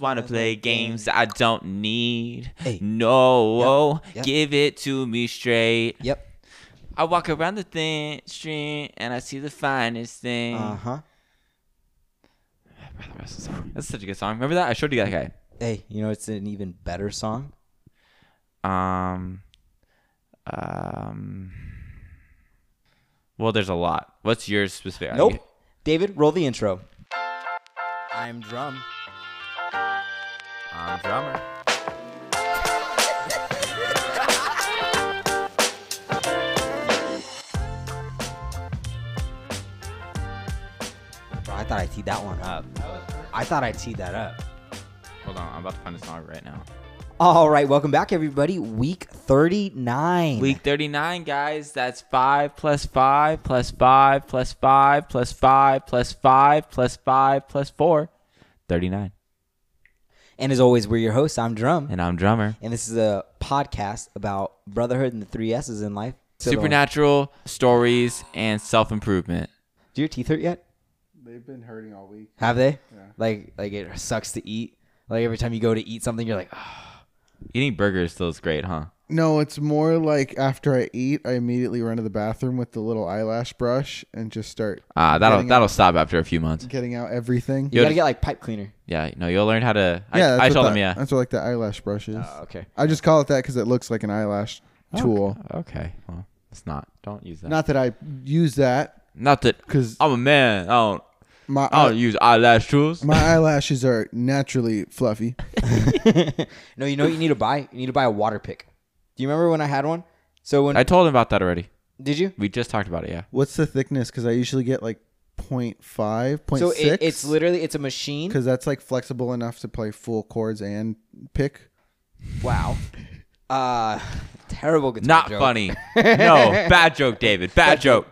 just wanna play games I don't need. Hey. No, Yep, yep. give it to me straight. Yep. I walk around the thin street and I see the finest thing. Uh huh. The rest of the song. That's such a good song. Remember that? I showed you that guy. Hey, you know it's an even better song. Um, um. Well, there's a lot. What's yours specific? Nope. David, roll the intro. I'm drum. I'm drummer. Bro, I thought I teed that one up. I thought I teed that up. Hold on, I'm about to find the song right now. All right, welcome back, everybody. Week 39. Week 39, guys. That's 5 plus 5 plus 5 plus 5 plus 5 plus 5 plus 5 plus 4. 39. And as always, we're your hosts. I'm Drum. And I'm drummer. And this is a podcast about brotherhood and the three S's in life. So, Supernatural stories and self improvement. Do your teeth hurt yet? They've been hurting all week. Have they? Yeah. Like, like it sucks to eat. Like every time you go to eat something, you're like, "Ah." Eating burgers still is great, huh? No, it's more like after I eat, I immediately run to the bathroom with the little eyelash brush and just start Ah, that'll that'll stop after a few months. getting out everything. you You'll gotta just- get like pipe cleaner. Yeah, no, you'll learn how to. I, yeah, that's I what told the- them, yeah. That's what like the eyelash brush is. Oh, okay. I just call it that because it looks like an eyelash tool. Okay, well, it's not. Don't use that. Not, Not that I use that Not that because I'm a man. I don't. my I don't use eyelash tools. my eyelashes are naturally fluffy. no, you know what you need to buy? You need to buy a water pick. Do you remember when I had one? So when I told him about that already. did you? We just talked about it. Yeah. What's the thickness? Because I usually get like 0.5, 0.6. So it, it's literally it's a machine. because that's like flexible enough to play full chords and pick. Wow. Uh, terrible guitar Not joke. funny. no, bad joke, David. Bad joke.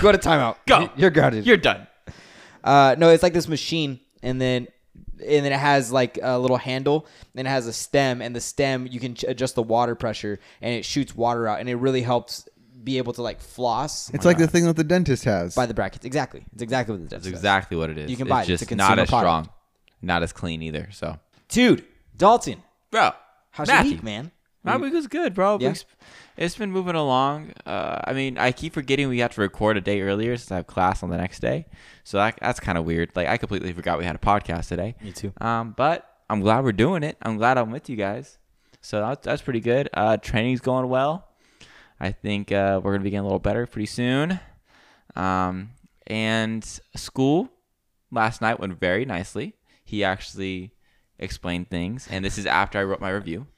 Go to timeout. Go. You're grounded. You're done. Uh, no, it's like this machine, and then and then it has like a little handle, and it has a stem, and the stem you can adjust the water pressure, and it shoots water out, and it really helps be able to like floss It's oh like the thing that the dentist has. by the brackets. Exactly. It's exactly what it does. That's exactly what it is. You can it's buy it. It's just not as product. strong, not as clean either. So, Dude, Dalton, bro, how's Matthew. your week, man? My week was good, bro. Yeah? It's been moving along. Uh, I mean, I keep forgetting we have to record a day earlier since I have class on the next day. So that, that's kind of weird. Like, I completely forgot we had a podcast today. Me too. Um, but I'm glad we're doing it. I'm glad I'm with you guys. So that's, that's pretty good. Uh, training's going well. I think uh, we're going to be getting a little better pretty soon. Um, and school last night went very nicely. He actually explained things. And this is after I wrote my review.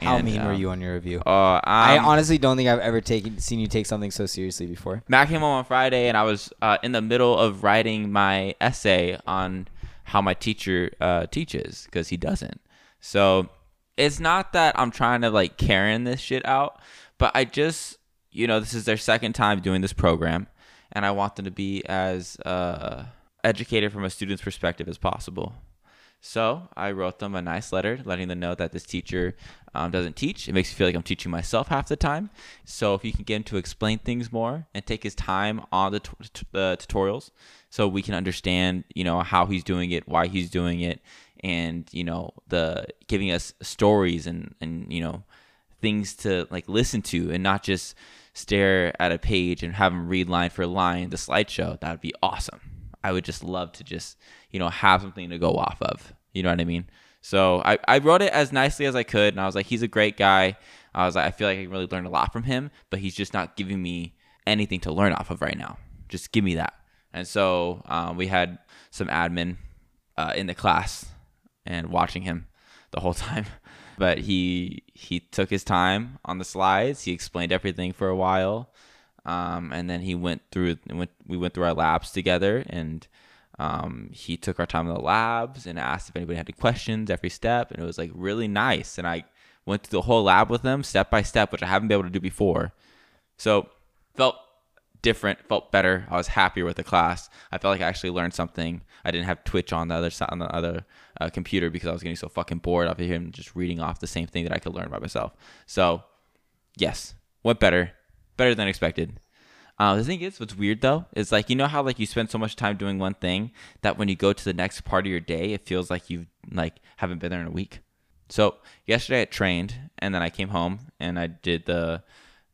How And, mean were um, you on your review? Uh, I um, honestly don't think I've ever taken seen you take something so seriously before. Matt came home on Friday, and I was uh, in the middle of writing my essay on how my teacher uh, teaches because he doesn't. So it's not that I'm trying to like Karen this shit out, but I just, you know, this is their second time doing this program, and I want them to be as uh, educated from a student's perspective as possible. So I wrote them a nice letter letting them know that this teacher um, doesn't teach. It makes me feel like I'm teaching myself half the time. So if you can get him to explain things more and take his time on the, t- the tutorials so we can understand, you know, how he's doing it, why he's doing it, and, you know, the giving us stories and, and you know, things to like listen to and not just stare at a page and have him read line for line the slideshow. That would be awesome. I would just love to just, you know, have something to go off of. You know what I mean? So I, I wrote it as nicely as I could, and I was like, he's a great guy. I was like, I feel like I really learn a lot from him, but he's just not giving me anything to learn off of right now. Just give me that. And so um, we had some admin uh, in the class and watching him the whole time. But he he took his time on the slides. He explained everything for a while, um, and then he went through. Went, we went through our labs together, and um, he took our time in the labs and asked if anybody had any questions every step, and it was like really nice. And I went through the whole lab with him step by step, which I haven't been able to do before. So felt different, felt better. I was happier with the class. I felt like I actually learned something. I didn't have Twitch on the other side on the other uh, computer because I was getting so fucking bored of him just reading off the same thing that I could learn by myself. So, yes, went better, better than expected. Uh, the thing is, what's weird though is like you know how like you spend so much time doing one thing that when you go to the next part of your day, it feels like you like haven't been there in a week. So yesterday I trained and then I came home and I did the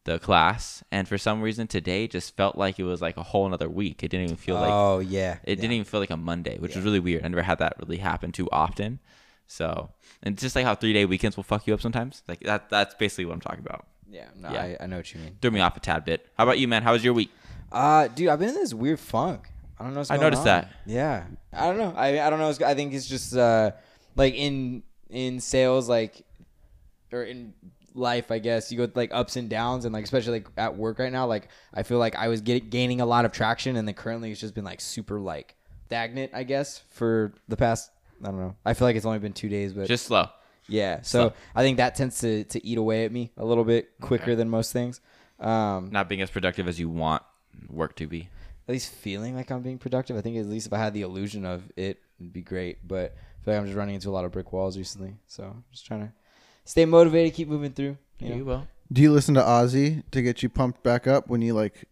the class and for some reason today just felt like it was like a whole another week. It didn't even feel like oh yeah, it didn't even feel like a Monday, which was really weird. I never had that really happen too often. So and just like how three day weekends will fuck you up sometimes. Like that that's basically what I'm talking about. Yeah, no, Yeah. I, I know what you mean. Threw me off a tad bit. How about you, man? How was your week? Uh, dude, I've been in this weird funk. I don't know what's I noticed on. that. Yeah, I don't know. I I don't know. It's- I think it's just uh like in in sales like or in life, I guess you go like ups and downs, and like especially like at work right now. Like I feel like I was getting gaining a lot of traction, and then currently it's just been like super like stagnant. I guess for the past. I don't know. I feel like it's only been two days, but Just slow. Yeah. So So- I think that tends to, to eat away at me a little bit quicker Okay. than most things. Um, Not being as productive as you want work to be. at least feeling like I'm being productive. I think at least if I had the illusion of it, it'd be great. But I feel like I'm just running into a lot of brick walls recently. So I'm just trying to stay motivated, keep moving through. You know? You will. Do you listen to Ozzy to get you pumped back up when you like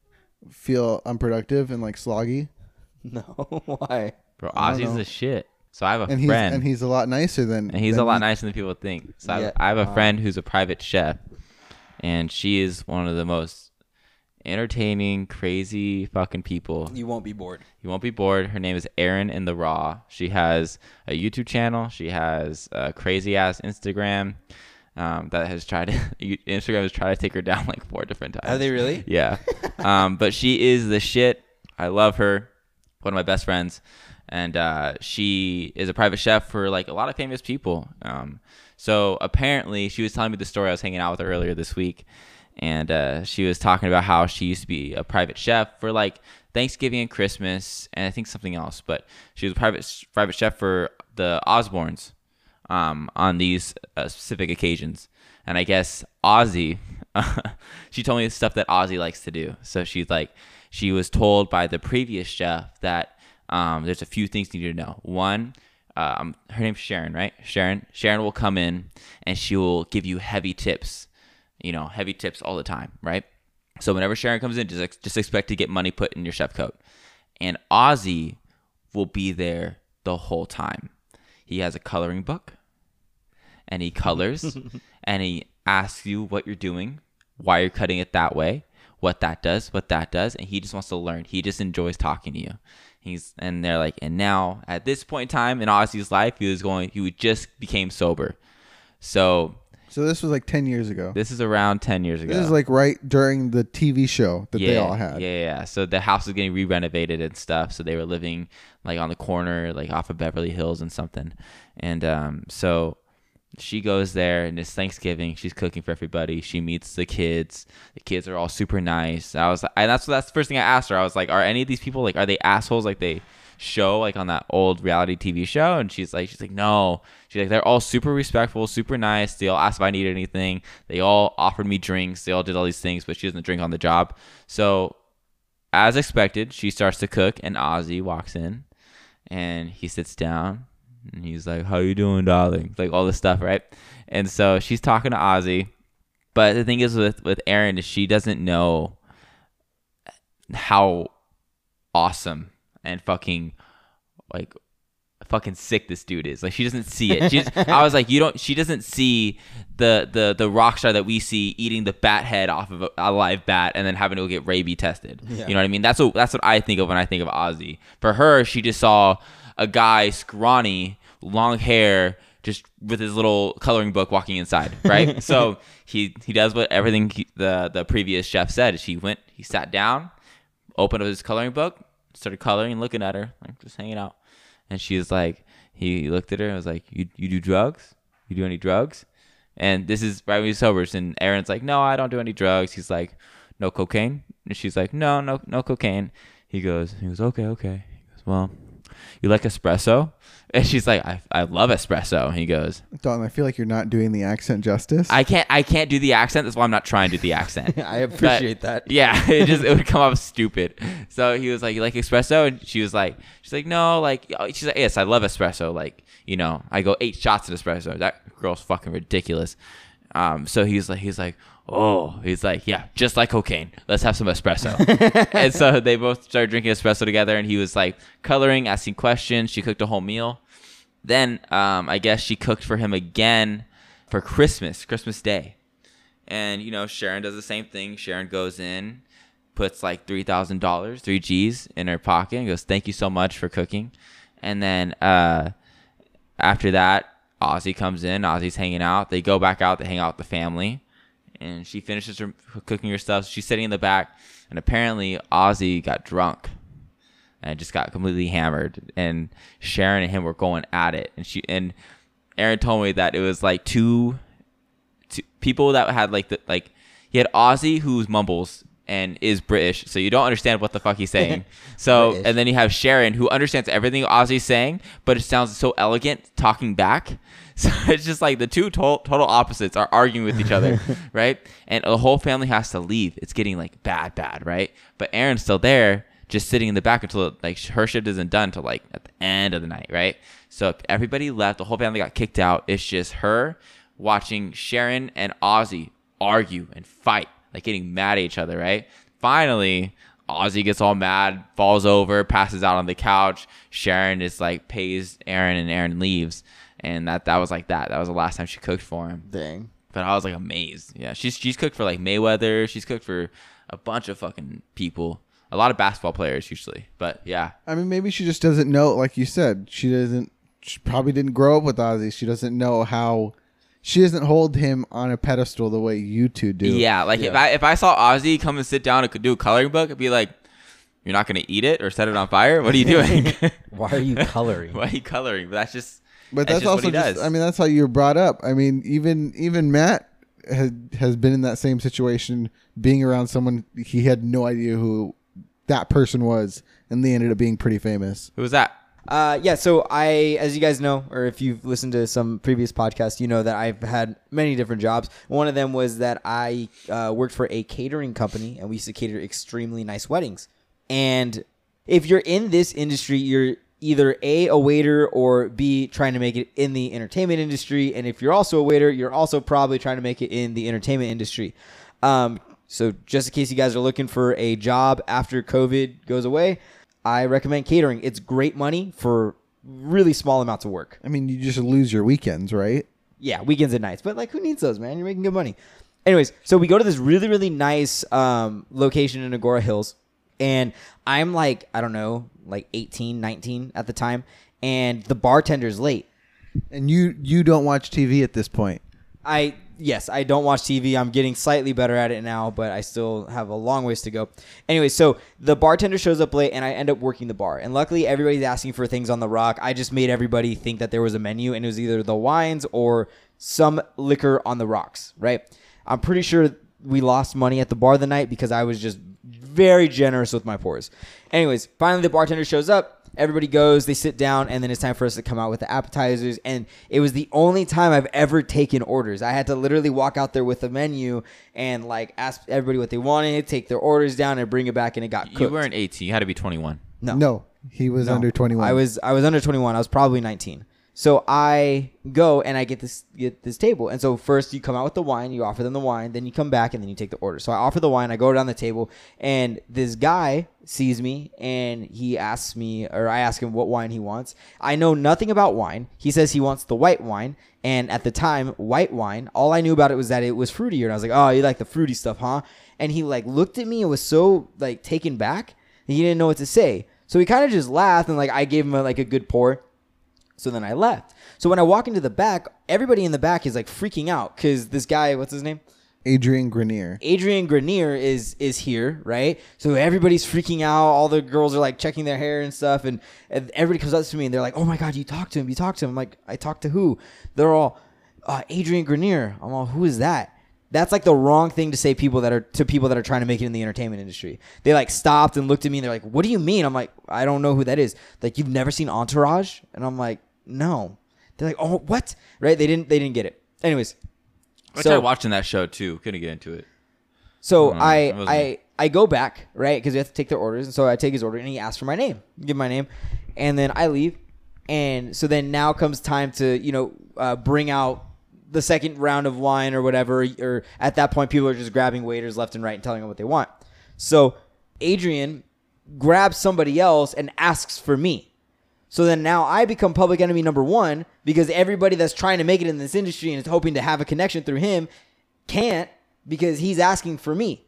feel unproductive and like sloggy? No, why? Bro, I don't Ozzy's the shit. So I have a And he's friend. and he's a lot nicer than and he's a lot you- nicer than people think. So I- Yeah, I, have a friend who's a private chef, and she is one of the most entertaining, crazy fucking people. You won't be bored. You won't be bored. Her name is Erin in the Raw. She has a YouTube channel. She has a crazy ass Instagram um, that has tried to Instagram has tried to take her down like four different times. Are they really? Yeah. um, but she is the shit. I love her. One of my best friends. And uh, she is a private chef for like a lot of famous people. Um, so apparently, she was telling me the story. I was hanging out with her earlier this week. And uh, she was talking about how she used to be a private chef for like Thanksgiving and Christmas, and I think something else. But she was a private private chef for the Osbournes um, on these uh, specific occasions. And I guess Ozzy, she told me the stuff that Ozzy likes to do. So she's like, she was told by the previous chef that um, there's a few things you need to know. One, um, her name's Sharon, right? Sharon. Sharon will come in and she will give you heavy tips. You know, heavy tips all the time, right? So whenever Sharon comes in, just ex- just expect to get money put in your chef coat. And Ozzy will be there the whole time. He has a coloring book and he colors and he asks you what you're doing, why you're cutting it that way, what that does, what that does, and he just wants to learn. He just enjoys talking to you. He's and they're like, and now at this point in time in Ozzy's life, he was going, he just became sober. So So this was like ten years ago. this is around ten years ago. This is like right during the TV show that yeah, they all had. Yeah, yeah, yeah. So the house was getting re-renovated and stuff. So they were living like on the corner, like off of Beverly Hills and something. And um, so she goes there and it's Thanksgiving. She's cooking for everybody. She meets the kids. The kids are all super nice. I was, and that's that's the first thing I asked her. I was like, "Are any of these people like, are they assholes like they show like on that old reality TV show?" And she's like, "She's like, no." She's like, "They're all super respectful, super nice. They all asked if I needed anything. They all offered me drinks. They all did all these things, but she doesn't drink on the job." So, as expected, she starts to cook, and Ozzy walks in, and he sits down and he's like, "How you doing, darling?" Like all this stuff, right? And so she's talking to Ozzy, but the thing is with with Erin is she doesn't know how awesome and fucking like fucking sick this dude is. Like she doesn't see it. She's, I was like, you don't. She doesn't see the the the rock star that we see eating the bat head off of a, a live bat and then having to go get rabies tested. Yeah. You know what I mean? That's what that's what I think of when I think of Ozzy. For her, she just saw a guy scrawny, long hair, just with his little coloring book walking inside, right? so he he does what everything he, the the previous chef said. She went, he sat down, opened up his coloring book, started coloring, looking at her, like just hanging out. And she was like, he looked at her and was like, "You you do drugs? You do any drugs?" And this is right when he's sober. And Erin's like, "No, I don't do any drugs." He's like, "No cocaine?" And she's like, "No, no, no cocaine." He goes, he goes, "Okay, okay." He goes, "Well, you like espresso?" And she's like, "I I love espresso." And he goes, Dalton, I feel like you're not doing the accent justice. "I can't I can't do the accent. That's why I'm not trying to do the accent." I appreciate that. Yeah, it just it would come off stupid. So he was like, "You like espresso?" And she was like, "She's like, no, like she's like, yes, I love espresso. Like, you know, I go eight shots of espresso. That girl's fucking ridiculous." Um, so he's like, he's like, Oh, he's like, yeah, just like cocaine. Let's have some espresso. and so they both started drinking espresso together, and he was like coloring, asking questions. She cooked a whole meal. Then um, I guess she cooked for him again for Christmas, Christmas Day. And you know, Sharon does the same thing. Sharon goes in, puts like three thousand dollars, three G's in her pocket, and goes, "Thank you so much for cooking." And then uh, after that, Ozzy comes in. Ozzy's hanging out. They go back out. They hang out with the family, and she finishes her cooking her stuff. She's sitting in the back, and apparently Ozzy got drunk and just got completely hammered. And Sharon and him were going at it, and she and Erin told me that it was like two, two people that had like the like he had Ozzy who's mumbles and is British, so you don't understand what the fuck he's saying. So British. and then you have Sharon who understands everything Ozzy's saying, but it sounds so elegant talking back. So it's just like the two total, total opposites are arguing with each other, right? And the whole family has to leave. It's getting like bad, bad, right? But Erin's still there, just sitting in the back until like her shift isn't done until like at the end of the night, right? So everybody left. The whole family got kicked out. It's just her watching Sharon and Ozzy argue and fight, like getting mad at each other, right? Finally, Ozzy gets all mad, falls over, passes out on the couch. Sharon is like pays Erin and Erin leaves. And that that was like that. That was the last time she cooked for him. Dang. But I was like amazed. Yeah, she's she's cooked for like Mayweather. She's cooked for a bunch of fucking people. A lot of basketball players usually. But yeah, I mean, maybe she just doesn't know. Like you said, she doesn't. She probably didn't grow up with Ozzy. She doesn't know how. She doesn't hold him on a pedestal the way you two do. yeah. Like if I if I saw Ozzy come and sit down and could do a coloring book, I'd be like, "You're not gonna eat it or set it on fire? What are you doing? Why are you coloring? Why are you coloring?" But that's just. But that's that's, just also just. I mean, that's how you're brought up. I mean, even even Matt has has been in that same situation, being around someone he had no idea who that person was, and they ended up being pretty famous. Who was that? Uh, yeah, so I, as you guys know, or if you've listened to some previous podcasts, you know that I've had many different jobs. One of them was that I uh, worked for a catering company, and we used to cater extremely nice weddings. And if you're in this industry, you're either a a waiter or b trying to make it in the entertainment industry. And if you're also a waiter, you're also probably trying to make it in the entertainment industry. Um, so just in case you guys are looking for a job after COVID goes away, I recommend catering. It's great money for really small amounts of work. I mean, you just lose your weekends, right? Yeah, weekends and nights. But like, who needs those, man? You're making good money. Anyways, so we go to this really, really nice um, location in Agoura Hills, and I'm like, I don't know, like 18, 19 at the time, and the bartender's late. And you you don't watch TV at this point. I yes, I don't watch TV. I'm getting slightly better at it now, but I still have a long ways to go. Anyway, so the bartender shows up late and I end up working the bar. And luckily everybody's asking for things on the rock. I just made everybody think that there was a menu and it was either the wines or some liquor on the rocks, right? I'm pretty sure we lost money at the bar the night because I was just very generous with my pours. Anyways, finally the bartender shows up. Everybody goes, they sit down, and then it's time for us to come out with the appetizers. And it was the only time I've ever taken orders. I had to literally walk out there with a menu and like ask everybody what they wanted, take their orders down, and bring it back, and it got cooked. You weren't 18. You had to be 21. no, No, he was no. under twenty one. I was I was under 21. I was probably 19. So I go and I get this get this table. And so first you come out with the wine, you offer them the wine, then you come back and then you take the order. So I offer the wine, I go down the table, and this guy sees me and he asks me or I ask him what wine he wants. I know nothing about wine. He says he wants the white wine. And at the time, white wine, all I knew about it was that it was fruitier. And I was like, Oh, you like the fruity stuff, huh? And he like looked at me and was so like taken back. He didn't know what to say. So he kind of just laughed and like I gave him a, like a good pour. So then I left. So when I walk into the back, everybody in the back is like freaking out because this guy, what's his name? Adrian Grenier. Adrian Grenier is is here, right? So everybody's freaking out. All the girls are like checking their hair and stuff, and, and everybody comes up to me and they're like, "Oh my god, you talked to him! You talked to him!" I'm like, "I talked to who?" They're all, uh, "Adrian Grenier." I'm all, "Who is that?" That's like the wrong thing to say people that are to people that are trying to make it in the entertainment industry. They like stopped and looked at me and they're like, "What do you mean?" I'm like, "I don't know who that is." Like, you've never seen Entourage? And I'm like, "No." They're like, "Oh, what?" Right? They didn't they didn't get it. Anyways, I So- tried watching that show too. Couldn't get into it. So I that I. I go back right because we have to take their orders, and so I take his order, and he asks for my name, give my name, and then I leave, and so then now comes time to you know uh, bring out the second round of wine or whatever. Or at that point, people are just grabbing waiters left and right and telling them what they want. So Adrian grabs somebody else and asks for me. So then now I become public enemy number one because everybody that's trying to make it in this industry and is hoping to have a connection through him can't because he's asking for me.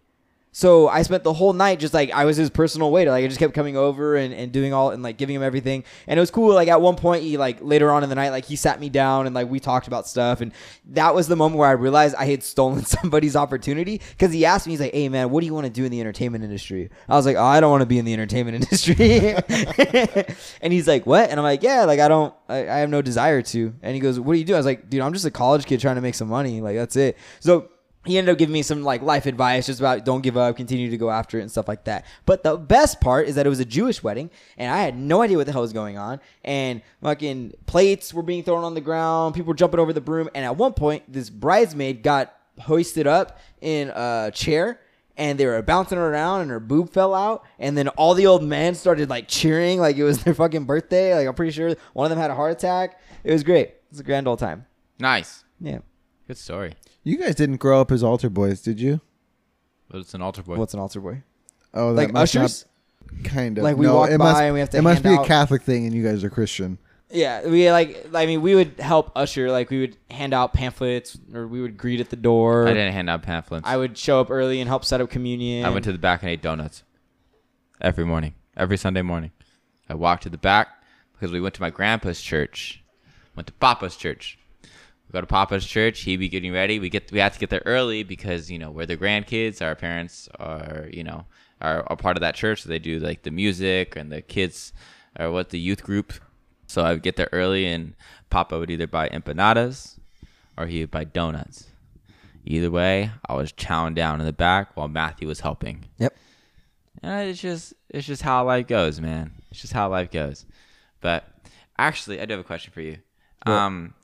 So I spent the whole night just like I was his personal waiter. Like I just kept coming over and, and doing all and like giving him everything. And it was cool. Like at one point he like later on in the night, like he sat me down and like we talked about stuff. And that was the moment where I realized I had stolen somebody's opportunity because he asked me, he's like, Hey man, what do you want to do in the entertainment industry? I was like, Oh, I don't want to be in the entertainment industry. and he's like, What? And I'm like, Yeah, like I don't I, I have no desire to. And he goes, What do you do? I was like, dude, I'm just a college kid trying to make some money. Like that's it. So he ended up giving me some like life advice just about don't give up, continue to go after it and stuff like that. But the best part is that it was a Jewish wedding and I had no idea what the hell was going on. And fucking plates were being thrown on the ground, people were jumping over the broom, and at one point this bridesmaid got hoisted up in a chair and they were bouncing around and her boob fell out and then all the old men started like cheering like it was their fucking birthday. Like I'm pretty sure one of them had a heart attack. It was great. It was a grand old time. Nice. Yeah. Good story. You guys didn't grow up as altar boys, did you? But it's an altar boy. What's an altar boy? Oh, Like must not- ushers? kind of. Like, we no, walk it by must, and we have to It must hand be a out- Catholic thing, and you guys are Christian. Yeah, we like. I mean, we would help usher. Like, we would hand out pamphlets, or we would greet at the door. I didn't hand out pamphlets. I would show up early and help set up communion. I went to the back and ate donuts every morning, every Sunday morning. I walked to the back because we went to my grandpa's church, went to Papa's church. We go to Papa's church. He be getting ready. We get we have to get there early because you know we're the grandkids. Our parents are you know are a part of that church. So they do like the music and the kids or what the youth group. So I would get there early and Papa would either buy empanadas or he would buy donuts. Either way, I was chowing down in the back while Matthew was helping. Yep. And it's just it's just how life goes, man. It's just how life goes. But actually, I do have a question for you. Um,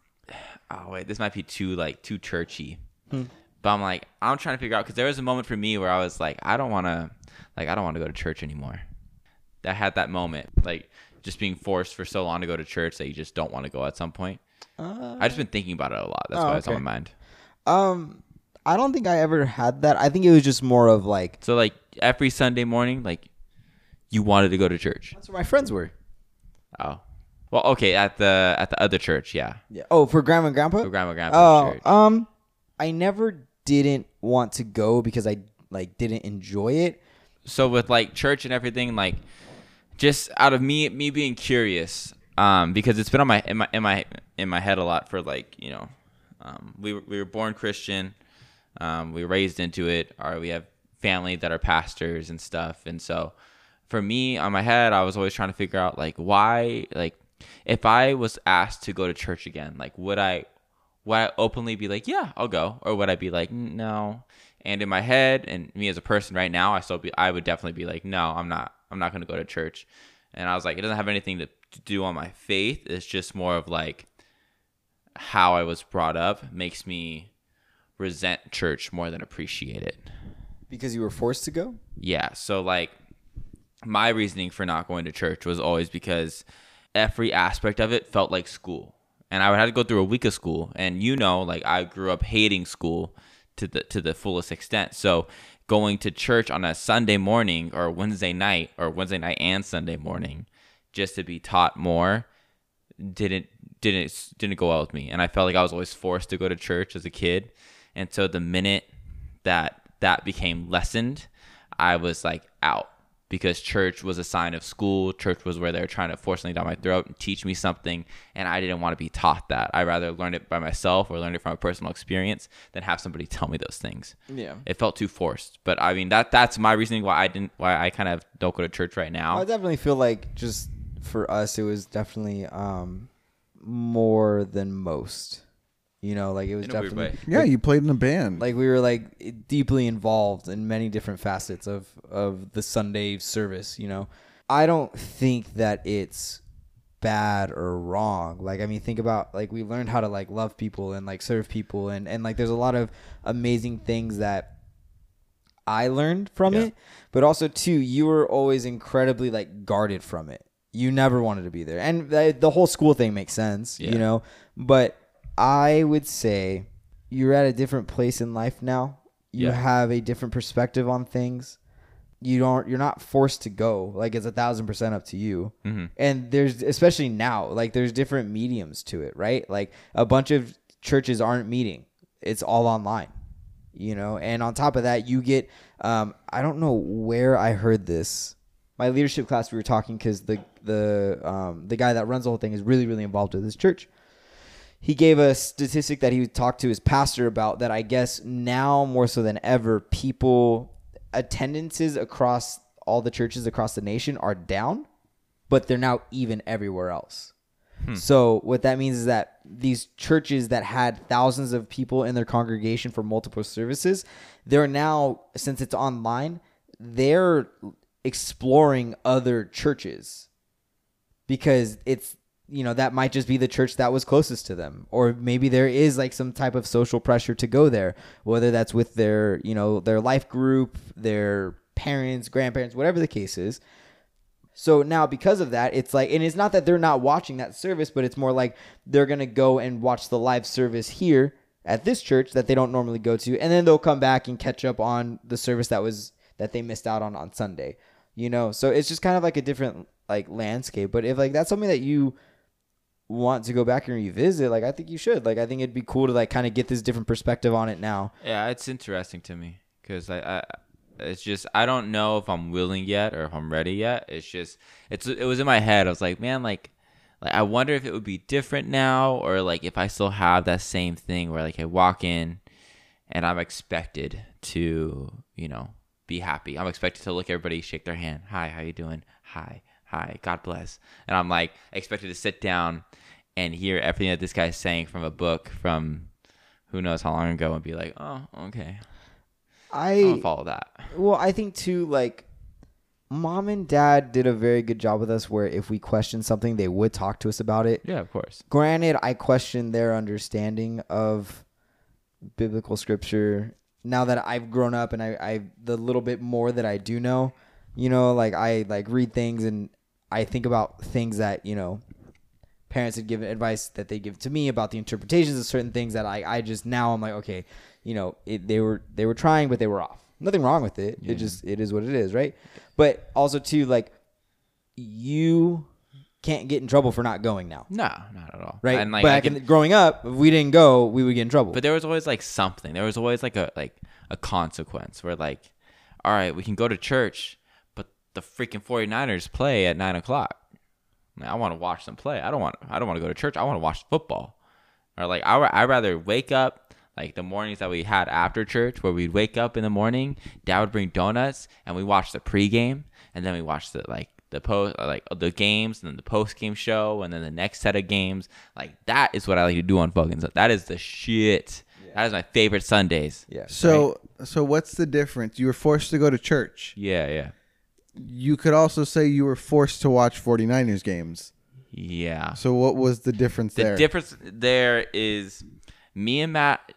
oh wait, this might be too like too churchy. But I'm like I'm trying to figure out because there was a moment for me where I was like I don't want to like I don't want to go to church anymore. I had that moment like just being forced for so long to go to church that you just don't want to go at some point. Uh, I just been thinking about it a lot. That's Oh, why it's on my mind. Um, I don't think I ever had that. I think it was just more of like So like every Sunday morning, like you wanted to go to church. that's where my friends were. Oh, well, okay, at the at the other church, yeah, Yeah. Oh, for grandma and grandpa. for grandma grandpa's Oh, church. um, I never didn't want to go because I like didn't enjoy it. so with like church and everything, like just out of me me being curious, um, because it's been on my in my in my in my head a lot for like you know, um, we were, we were born Christian, um, we were raised into it, or we have family that are pastors and stuff, and so for me on my head, I was always trying to figure out like why like if I was asked to go to church again, like would I would I openly be like, yeah, I'll go, or would I be like, no? And in my head, and me as a person right now, I still be, I would definitely be like, no, I'm not, I'm not going to go to church. And I was like, it doesn't have anything to, to do on my faith. It's just more of like how I was brought up makes me resent church more than appreciate it. Because you were forced to go? Yeah. So like my reasoning for not going to church was always because every aspect of it felt like school. And I would have to go through a week of school. And you know, like I grew up hating school to the to the fullest extent. So going to church on a Sunday morning or Wednesday night or Wednesday night and Sunday morning just to be taught more didn't didn't didn't go well with me and i felt like i was always forced to go to church as a kid and so the minute that that became lessened i was like out because church was a sign of school church was where they were trying to force something down my throat and teach me something and i didn't want to be taught that i rather learn it by myself or learn it from a personal experience than have somebody tell me those things Yeah. it felt too forced but i mean that that's my reasoning why i didn't why i kind of don't go to church right now I definitely feel like just for us, it was definitely um more than most. You know, like it was in definitely way Yeah, you played in a band. like we were like deeply involved in many different facets of of the Sunday service. You know, I don't think that it's bad or wrong. Like I mean, think about like we learned how to like love people and like serve people and and like there's a lot of amazing things that I learned from Yeah. it, but also too you were always incredibly like guarded from it. You never wanted to be there, and the, the whole school thing makes sense, Yeah. you know. But I would say you're at a different place in life now. You Yeah. have a different perspective on things. You don't. You're not forced to go. Like it's a thousand percent up to you. Mhm. And there's especially now, like there's different mediums to it, right? Like a bunch of churches aren't meeting. It's all online, you know. And on top of that, you get. Um, I don't know where I heard this. My leadership class, we were talking because the the um, the guy that runs the whole thing is really really involved with this church he gave a statistic that he talked to his pastor about that I guess now more so than ever people attendances across all the churches across the nation are down but they're now even everywhere else. Hmm. So what that means is that these churches that had thousands of people in their congregation for multiple services, they're now since it's online, they're exploring other churches because it's you know that might just be the church that was closest to them. Or maybe there is like some type of social pressure to go there whether that's with their you know their life group their parents grandparents whatever the case is. So now because of that it's like and it's not that they're not watching that service but it's more like they're going to go and watch the live service here at this church that they don't normally go to and then they'll come back and catch up on the service that was that they missed out on on Sunday you know? So it's just kind of like a different like landscape but if like that's something that you want to go back and revisit like I think you should like I think it'd be cool to like kind of get this different perspective on it now Yeah, it's interesting to me because I, I, it's just I don't know if I'm willing yet or if I'm ready yet. It's just it's it was in my head. I was like, man, like, like I wonder if it would be different now or like if I still have that same thing where like I walk in and I'm expected to you know be happy. I'm expected to look everybody, shake their hand, hi, how you doing? Hi, hi, God bless. And I'm like expected to sit down and hear everything that this guy's saying from a book from who knows how long ago and be like, oh, okay, I'll follow that. well I think too like mom and dad did a very good job with us where if we questioned something they would talk to us about it Yeah, of course. granted i question their understanding of biblical scripture now that i've grown up and i i the little bit more that i do know you know like i like read things and i think about things that you know parents had given advice that they give to me about the interpretations of certain things that i i just now i'm like okay you know it, they were they were trying but they were off nothing wrong with it it just it is what it is right but also too like you can't get in trouble for not going now No, not at all. right? And like, Back can- in growing up, if we didn't go, we would get in trouble. but there was always like something. There was always like a like a consequence where like, all right, we can go to church, the freaking 49ers play at nine o'clock. I want to watch them play. I don't want. I don't want to go to church. I want to watch football. Or like I I rather wake up like the mornings that we had after church, where we'd wake up in the morning. Dad would bring donuts, and we watch the pregame, and then we watch the like the post uh, like the games, and then the post game show, and then the next set of games. Like that is what I like to do on fucking. That is the shit. That is my favorite Sundays. yeah. So so what's the difference? You were forced to go to church. Yeah, yeah, You could also say you were forced to watch 49ers games. yeah. So what was the difference The there? The difference there is me and Matt.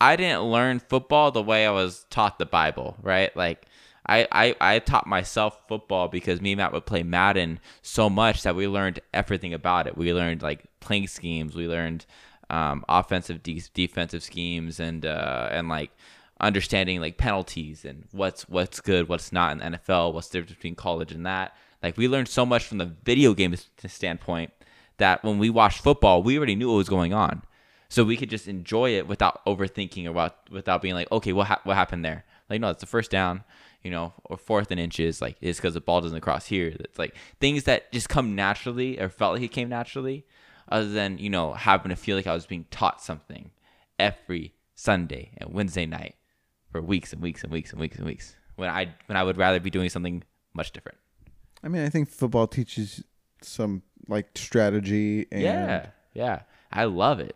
I didn't learn football the way I was taught the Bible, right? Like I, I, I taught myself football because me and Matt would play Madden so much that we learned everything about it. We learned like playing schemes. We learned um, offensive, de- defensive schemes, and uh, and like understanding like penalties and what's what's good, what's not in the NFL, what's the difference between college and that. Like we learned so much from the video game standpoint that when we watched football, we already knew what was going on, so we could just enjoy it without overthinking without, without being like, okay, what ha- what happened there? Like no, it's the first down, you know, or fourth and inches. Like it's because the ball doesn't cross here. It's like things that just come naturally or felt like it came naturally, other than you know having to feel like I was being taught something every Sunday and Wednesday night for weeks and weeks and weeks and weeks and weeks. When I when I would rather be doing something much different. I mean, I think football teaches some like strategy and Yeah, yeah, I love it.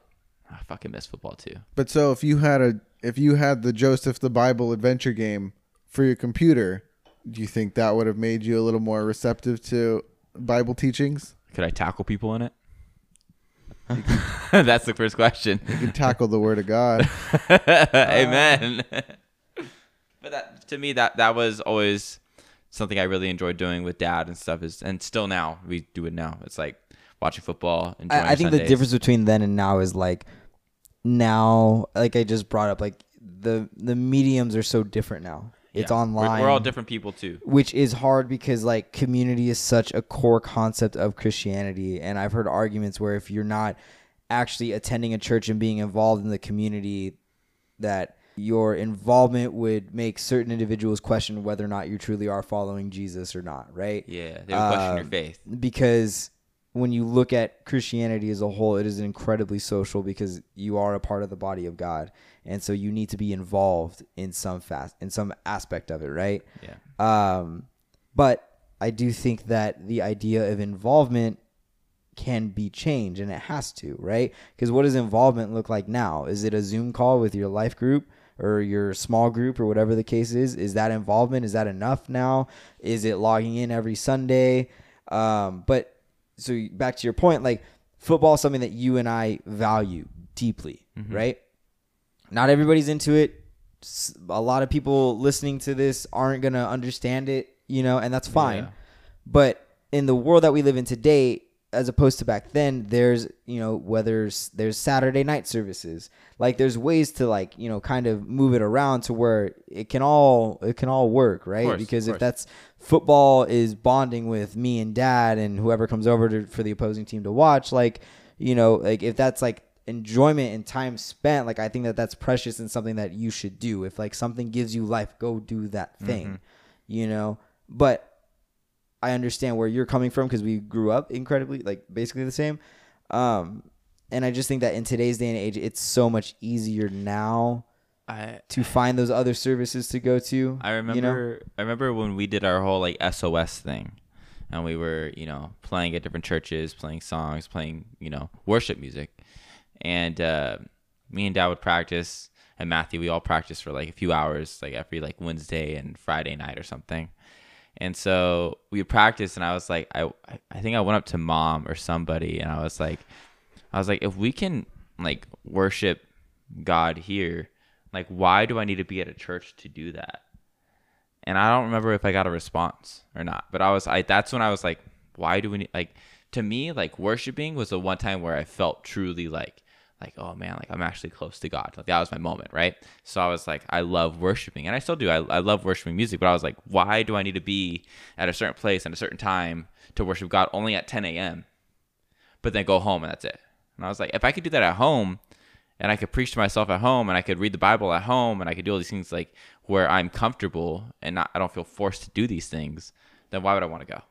I fucking miss football too. But so if you had a if you had the Joseph the Bible adventure game for your computer, do you think that would have made you a little more receptive to Bible teachings? Could I tackle people in it? That's the first question. You can tackle the word of God. Uh, Amen. but that to me that that was always something I really enjoyed doing with dad and stuff is and still now we do it now. It's like watching football, I, I think the difference between then and now is like now, like I just brought up, like the the mediums are so different now. It's Yeah. We're- online. We're, all different people too. which is hard because like community is such a core concept of Christianity and I've heard arguments where if you're not actually attending a church and being involved in the community that your involvement would make certain individuals question whether or not you truly are following Jesus or not, right? Yeah, they would question your Um, faith. because when you look at Christianity as a whole, it is incredibly social because you are a part of the body of God, and so you need to be involved in some fast in some aspect of it, right? Yeah. Um, but I do think that the idea of involvement can be changed, and it has to, right? Because what does involvement look like now? Is it a Zoom call with your life group? Or your small group, or whatever the case is, is that involvement? Is that enough now? Is it logging in every Sunday? Um, but so back to your point, like football is something that you and I value deeply, right? Not everybody's into it. a lot of people listening to this aren't gonna understand it, you know, and that's fine. Yeah. But in the world that we live in today, as opposed to back then, there's you know whether there's Saturday night services, like there's ways to like you know kind of move it around to where it can all it can all work, right? course, because if that's football is bonding with me and dad and whoever comes over to, for the opposing team to watch, like you know, like if that's like enjoyment and time spent, like I think that that's precious and something that you should do. If like something gives you life, go do that thing, you know. But I understand where you're coming from because we grew up incredibly like basically the same. Um, and I just think that in today's day and age, it's so much easier now I to find those other services to go to. I remember you know? I remember when we did our whole like SOS thing and we were, you know, playing at different churches, playing songs, playing, you know, worship music. And uh, me and Dad would practice and Matthew we all practiced for like a few hours like every like Wednesday and Friday night or something. And so we practiced and I was like I I think I went up to mom or somebody and I was like I was like if we can like worship God here, like why do I need to be at a church to do that? and I don't remember if I got a response or not. But I was I that's when I was like, why do we need like to me like worshiping was the one time where I felt truly like like oh man like I'm actually close to God. Like that was my moment, right? So I was like I love worshiping and I still do. I I love worshiping music, but I was like, why do I need to be at a certain place at a certain time to worship God only at 10 a.m. But then go home and that's it. And I was like, if I could do that at home, and I could preach to myself at home and I could read the Bible at home and I could do all these things like where I'm comfortable and not I don't feel forced to do these things, then why would I want to go?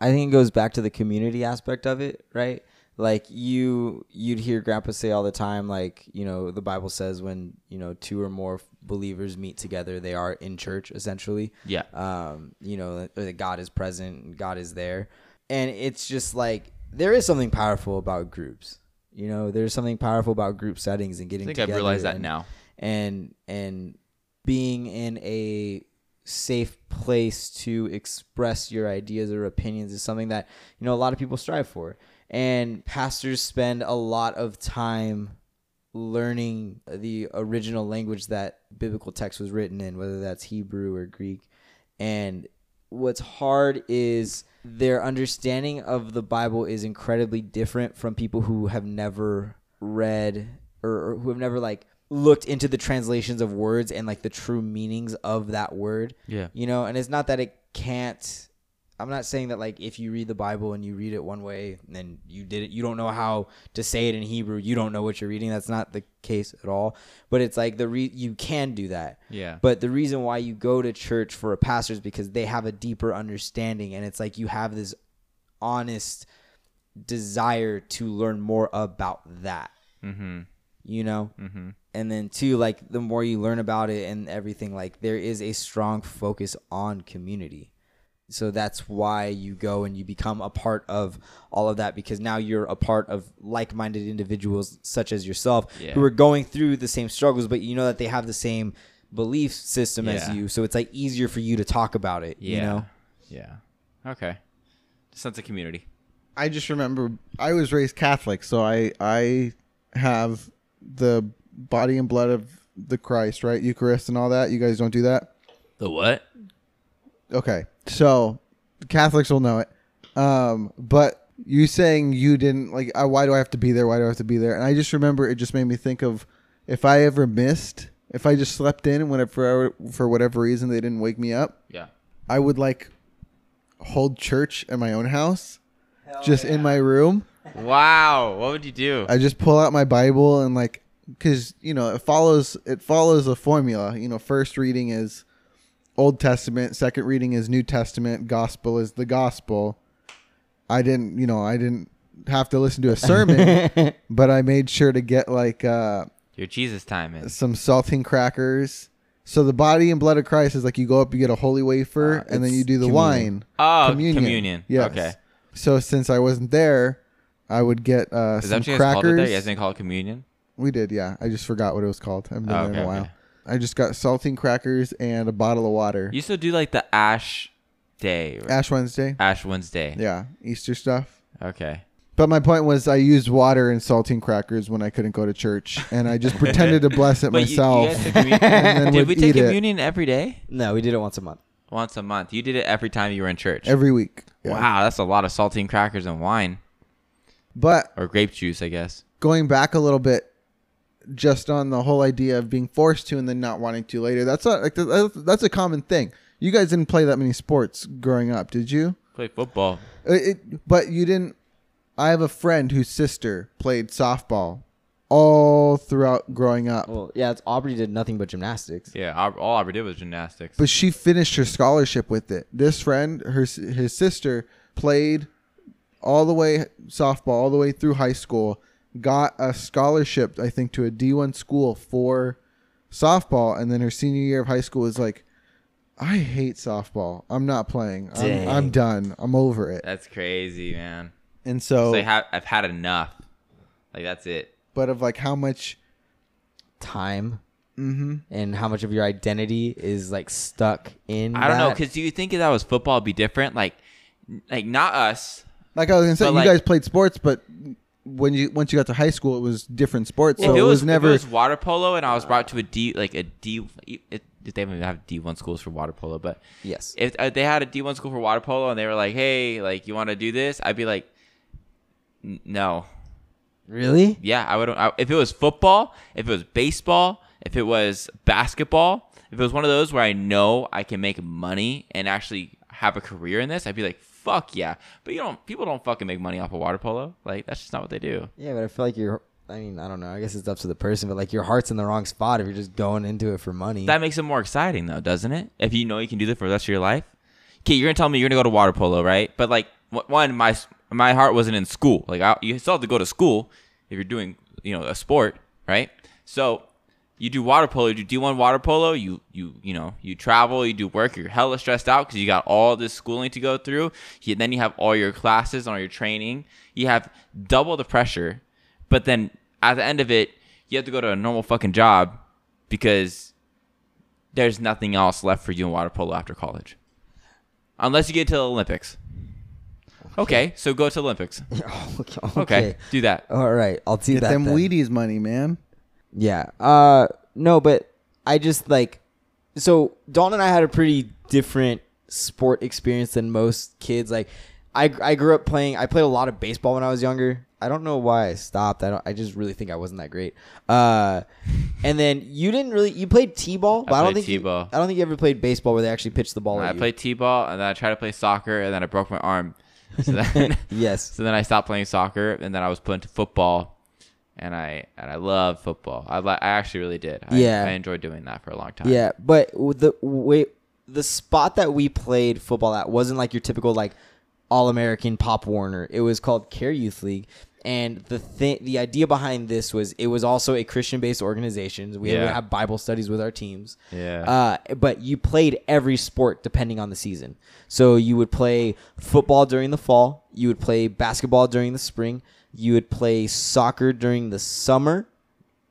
I think it goes back to the community aspect of it, right? Like you, you'd hear Grandpa say all the time, like you know, the Bible says when you know two or more believers meet together, they are in church, essentially. Yeah. Um, you know, God is present, and God is there, and it's just like there is something powerful about groups. You know, there's something powerful about group settings and I getting. think I've realized that now. and and being in a safe place to express your ideas or opinions is something that you know a lot of people strive for and pastors spend a lot of time learning the original language that biblical text was written in whether that's Hebrew or Greek and what's hard is their understanding of the Bible is incredibly different from people who have never read or, or who have never like looked into the translations of words and like the true meanings of that word. Yeah. You know, and it's not that it can't I'm not saying that like if you read the Bible and you read it one way and you did it you don't know how to say it in Hebrew, you don't know what you're reading. That's not the case at all. But it's like the re- you can do that. Yeah. But the reason why you go to church for a pastor is because they have a deeper understanding and it's like you have this honest desire to learn more about that. mm-hmm. You know? Mm-hmm. And then too, like the more you learn about it and everything, like there is a strong focus on community. So that's why you go and you become a part of all of that because now you're a part of like-minded individuals such as yourself Yeah. who are going through the same struggles, but you know that they have the same belief system as you. So it's like easier for you to talk about it. Yeah. You know? Yeah. Okay. Sense of community. I just remember I was raised Catholic, so I I have the body and blood of the Christ, right? Eucharist and all that. You guys don't do that? The what? Okay. So Catholics will know it. Um, but you saying you didn't like uh, why do i have to be there why do i have to be there and i just remember it just made me think of if i ever missed if i just slept in and whenever for whatever reason they didn't wake me up Yeah. i would like hold church at my own house just in my room Wow. What would you do? i just pull out my bible and like because you know it follows it follows a formula you know first reading is old testament second reading is new testament gospel is the gospel i didn't you know i didn't have to listen to a sermon but i made sure to get like uh Your Jesus time is. some saltine crackers so the body and blood of christ is like you go up you get a holy wafer Uh, and then you do the communion. wine Oh, communion. Yes. Okay. so since i wasn't there i would get uh Is that some what you guys called it there? crackers You guys didn't call it communion? we did, yeah. I just forgot what it was called. I haven't been Oh, there in a while. okay. I just got saltine crackers and a bottle of water. You still do like the Ash Day, right? Ash Wednesday. Ash Wednesday. Yeah, Easter stuff. Okay. But my point was, I used water and saltine crackers when I couldn't go to church, and I just pretended to bless it But you- you myself. guys took communion- and then Did would we take eat it communion every day? No, we did it once a month. Once a month. You did it every time you were in church. every week. Yeah. Wow, that's a lot of saltine crackers and wine But or grape juice, I guess. going back a little bit, just on the whole idea of being forced to and then not wanting to later. That's not like that's that's a common thing. You guys didn't play that many sports growing up, did you? Play football. It, it- but you didn't. I have a friend whose sister played softball all throughout growing up, Well, yeah, it's Aubrey did nothing but gymnastics. Yeah, all, Aubrey did was gymnastics. but she finished her scholarship with it. This friend, her his sister, played all the way softball all the way through high school. Got a scholarship, I think, to a D one school for softball, and then her senior year of high school was like, "I hate softball. I'm not playing. I'm, I'm done. I'm over it." That's crazy, man. And so, So I have, I've had enough. Like that's it. but of like how much Time Mm-hmm. and how much of your identity is like stuck in. I don't know, cause do you think if that was football, it'd be different? Like, like not us. Like I was gonna say, you like- guys played sports, but when you once you got to high school, it was different sports. So it it was, was, never. if it was water polo, and I was brought to a D, like a D, it, they don't even have D one schools for water polo, but yes. if uh, they had a D one school for water polo and they were like, "Hey, like you want to do this?" I'd be like, "No." Really? Yeah, I would. I, if it was football, if it was baseball, if it was basketball, if it was one of those where I know I can make money and actually have a career in this, I'd be like, "Fuck yeah!" But you don't. People don't fucking make money off of water polo. Like that's just not what they do. Yeah, but I feel like you're. I mean, I don't know. I guess it's up to the person, but like your heart's in the wrong spot if you're just going into it for money. That makes it more exciting, though, doesn't it? If you know you can do this for the rest of your life. Okay, you're gonna tell me you're gonna go to water polo, right? But like, one, my my heart wasn't in school. Like, I, you still have to go to school if you're doing, you know, a sport, right? So you do water polo, you do D1 water polo, you you you know, you travel, you do work, you're hella stressed out because you got all this schooling to go through. You, then you have all your classes, and all your training. You have double the pressure, but then at the end of it, you have to go to a normal fucking job because there's nothing else left for you in water polo after college. Unless you get to the Olympics. Okay, so go to the Olympics. okay. Okay, do that. All right, I'll do Get that. them then. Wheaties money, man. Yeah. Uh no, but I just like so Dawn and I had a pretty different sport experience than most kids. Like I I grew up playing I played a lot of baseball when I was younger. I don't know why I stopped. I don't I just really think I wasn't that great. Uh and then you didn't really you played T-ball, but I, don't played think T-ball. I don't think you ever played baseball where they actually pitched the ball I you. played t-ball and then I tried to play soccer and then I broke my arm. So then, yes. so then I stopped playing soccer and then I was put into football, and I and I love football. I li- I actually really did. I, Yeah. I enjoyed doing that for a long time. Yeah, but the way the spot that we played football at wasn't like your typical like all American Pop Warner. It was called Care Youth League. And the thing, the idea behind this was it was also a Christian-based organization. We would Yeah. have Bible studies with our teams. Yeah. Uh, but you played every sport depending on the season. So you would play football during the fall. You would play basketball during the spring. You would play soccer during the summer,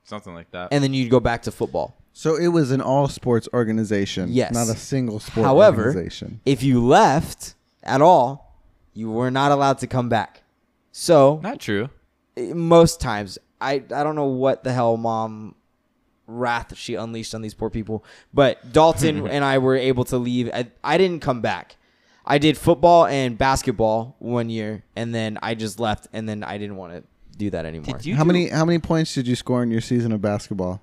Something like that. and then you'd go back to football. So it was an all sports organization. Yes. Not a single sport However, organization. if you left at all, you were not allowed to come back. So Not true. eh, most times, I I don't know what the hell mom wrath she unleashed on these poor people, but Dalton and I were able to leave. I, I didn't come back. I did football and basketball one year, and then I just left, and then I didn't want to do that anymore. Did you how do- many how many points did you score in your season of basketball?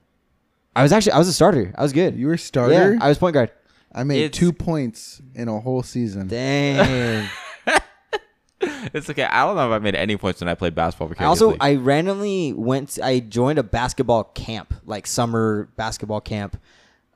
I was actually I was a starter. I was good. You were a starter. Yeah, I was point guard. I made It's- two points in a whole season. Dang. It's okay. I don't know if I made any points when I played basketball. For I also I randomly went. I joined a basketball camp, like summer basketball camp,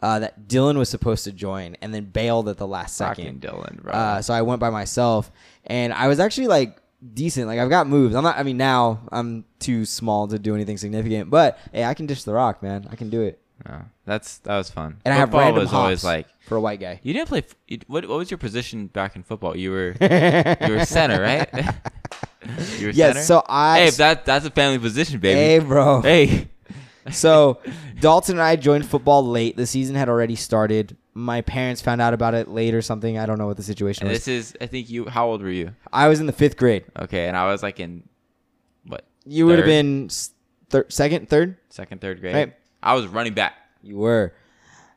uh, that Dylan was supposed to join, and then bailed at the last Fucking second. Dylan, bro. Uh, so I went by myself, and I was actually like decent. Like I've got moves. I'm not. I mean, now I'm too small to do anything significant, but hey, I can dish the rock, man. I can do it. No, that's that was fun. And I have Football random was hops always like for a white guy. you didn't play. f- you- What what was your position back in football? You were you were center, right? you were Yes. center. So I. hey, that that's a family position, baby. Hey, bro. Hey. So Dalton and I joined football late. The season had already started. My parents found out about it late or something. I don't know what the situation And was. this is I think you. How old were you? I was in the fifth grade. Okay, and I was like in what You would have been thir- second, third. second, third grade. Right. I was running back. You were. Running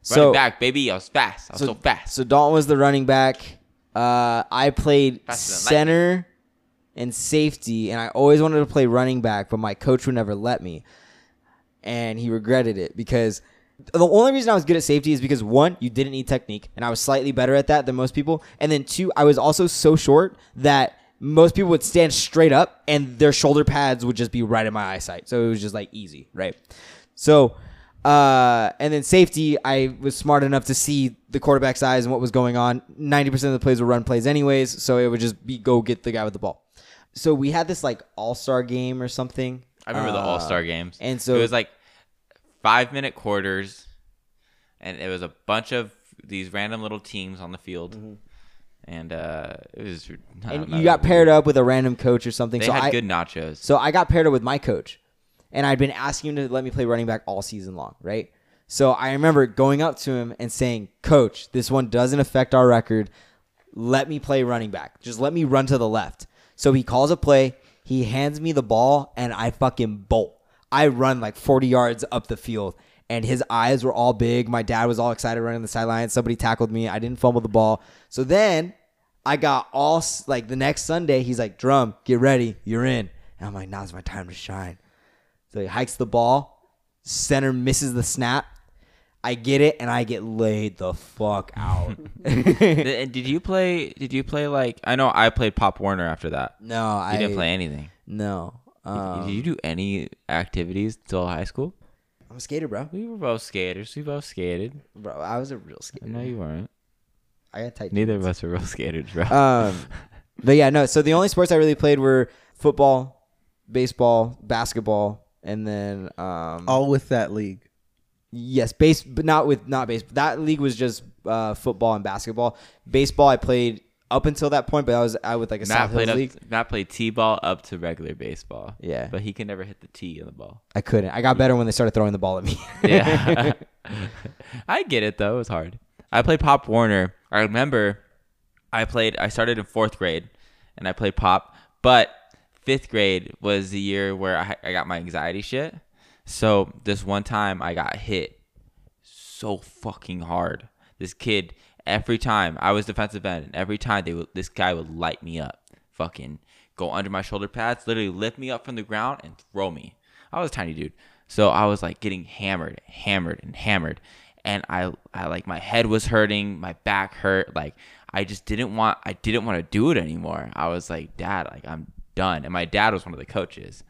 So back, baby. I was fast. I was so, fast. So Dalton was the running back. Uh, I played center and safety, and I always wanted to play running back, but my coach would never let me, and he regretted it because the only reason I was good at safety is because one, you didn't need technique, and I was slightly better at that than most people, and then two, I was also so short that most people would stand straight up and their shoulder pads would just be right in my eyesight, so it was just like easy, right? So. Uh, and then safety, I was smart enough to see the quarterback's eyes and what was going on. 90% of the plays were run plays anyways, so it would just be go get the guy with the ball. So we had this like all-star game or something. I remember the Uh, All Star games. and so- it was like five minute quarters, and it was a bunch of these random little teams on the field, and uh, it was. Mm-hmm. And know, you got paired up with a random coach or something. They so had I, good nachos. So I got paired up with my coach, and I'd been asking him to let me play running back all season long, right? So I remember going up to him and saying, "Coach, this one doesn't affect our record. Let me play running back. Just let me run to the left." So he calls a play. He hands me the ball, and I fucking bolt. I run like 40 yards up the field, and his eyes were all big. My dad was all excited running the sideline. Somebody tackled me. I didn't fumble the ball. So then I got all like the next Sunday. He's like, "Drum, get ready. You're in." And I'm like, "Now's my time to shine." So he hikes the ball. Center misses the snap. I get it, and I get laid the fuck out. And did you play? Did you play like? I know I played Pop Warner after that. no, You I didn't play anything. No, um, did you do any activities till high school? I'm a skater, bro. We were both skaters. We both skated. Bro, I was a real skater. No, you weren't. I got tight. Neither of us were real skaters, bro. Um, but yeah, no. So the only sports I really played were football, baseball, basketball, and then um, All with that league. Yes, base, but not with not base. That league was just uh, football and basketball. Baseball I played up until that point, but I was out with like a Matt South played Hills up, league. Matt played t-ball up to regular baseball. Yeah. but he can never hit the T in the ball. I couldn't. I got better when they started throwing the ball at me. Yeah, I get it though. It was hard. I played Pop Warner. I remember I played. I started in fourth grade, and I played Pop. But fifth grade was the year where I, I got my anxiety shit. So this one time I got hit so fucking hard. This kid every time I was defensive end, and every time they would, this guy would light me up, fucking go under my shoulder pads, literally lift me up from the ground and throw me. I was a tiny dude, so I was like getting hammered, hammered, and hammered, and I, I like my head was hurting, my back hurt, like I just didn't want, I didn't want to do it anymore. I was like, Dad, like I'm done, and my dad was one of the coaches,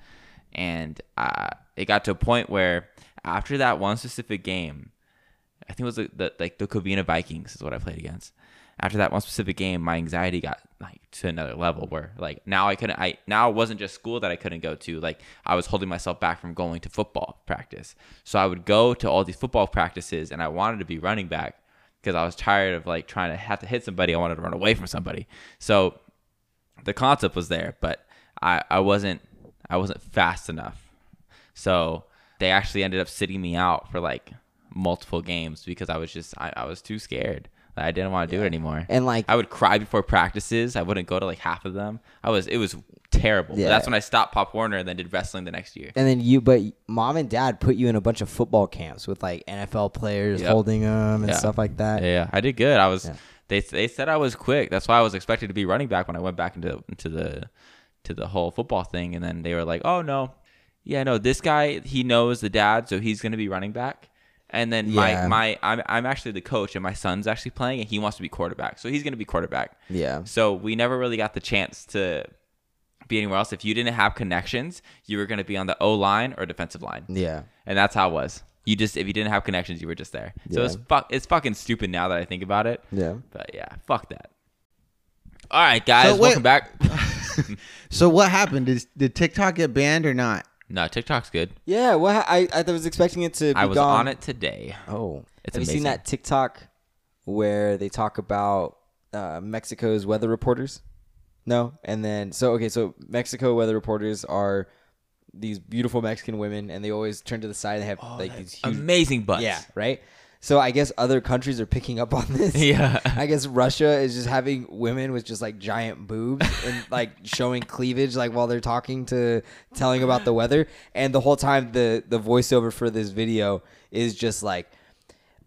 and uh, it got to a point where after that one specific game. I think it was the, the like the Covina Vikings is what I played against. After that one specific game, my anxiety got like to another level where like now I couldn't I now it wasn't just school that I couldn't go to. Like I was holding myself back from going to football practice. So I would go to all these football practices and I wanted to be running back because I was tired of like trying to have to hit somebody. I wanted to run away from somebody. So the concept was there, but I, I wasn't I wasn't fast enough. So they actually ended up sitting me out for like multiple games because I was just I, I was too scared. I didn't want to do it anymore. and like I would cry before practices. I wouldn't go to like half of them. I was it was terrible. But Yeah. that's when I stopped Pop Warner and then did wrestling the next year. And then you, but mom and dad put you in a bunch of football camps with like NFL players Yep. holding them and Yeah. stuff like that. Yeah, I did good. I was. They they said I was quick. That's why I was expected to be running back when I went back into into the to the whole football thing. And then they were like, "Oh no, yeah, no, this guy he knows the dad, so he's gonna be running back." And then Yeah. my my I'm I'm actually the coach, and my son's actually playing, and he wants to be quarterback, so he's gonna be quarterback. Yeah. So we never really got the chance to be anywhere else. If you didn't have connections, you were gonna be on the O line or defensive line Yeah. and that's how it was. You just if you didn't have connections, you were just there. So Yeah. it's fuck it's fucking stupid now that I think about it. Yeah. But yeah, fuck that. All right, guys, So wait- welcome back. So what happened? Did, did TikTok get banned or not? no, TikTok's good. Yeah. Well, I I was expecting it to. Be I was gone. on it today. Oh, It's have you seen that TikTok where they talk about uh, Mexico's weather reporters? No, and then so okay, so Mexico weather reporters are these beautiful Mexican women, and they always turn to the side. They have like these huge, Amazing butts. yeah, right. So I guess other countries are picking up on this. Yeah. I guess Russia is just having women with just like giant boobs and like showing cleavage like while they're talking to telling about the weather and the whole time the the voiceover for this video is just like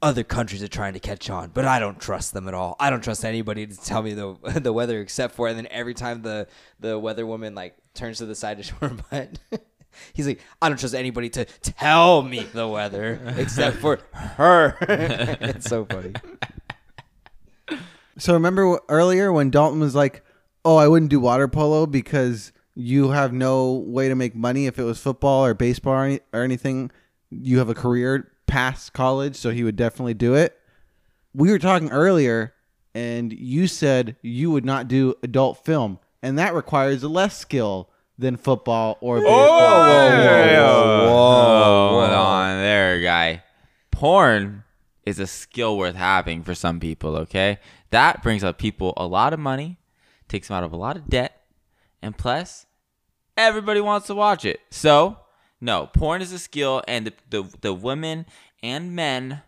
other countries are trying to catch on, but I don't trust them at all. I don't trust anybody to tell me the the weather except for and then every time the the weather woman like turns to the side to show her butt He's like, I don't trust anybody to tell me the weather except for her. it's so funny. So remember earlier when Dalton was like, "Oh, I wouldn't do water polo because you have no way to make money if it was football or baseball or, any, or anything. You have a career past college, so he would definitely do it." We were talking earlier, and you said you would not do adult film, and that requires less skill than football or baseball. whoa, hold on there, guy. Porn is a skill worth having for some people. Okay, that brings up people a lot of money, takes them out of a lot of debt, and plus, everybody wants to watch it. So, no, porn is a skill, and the the, the women and men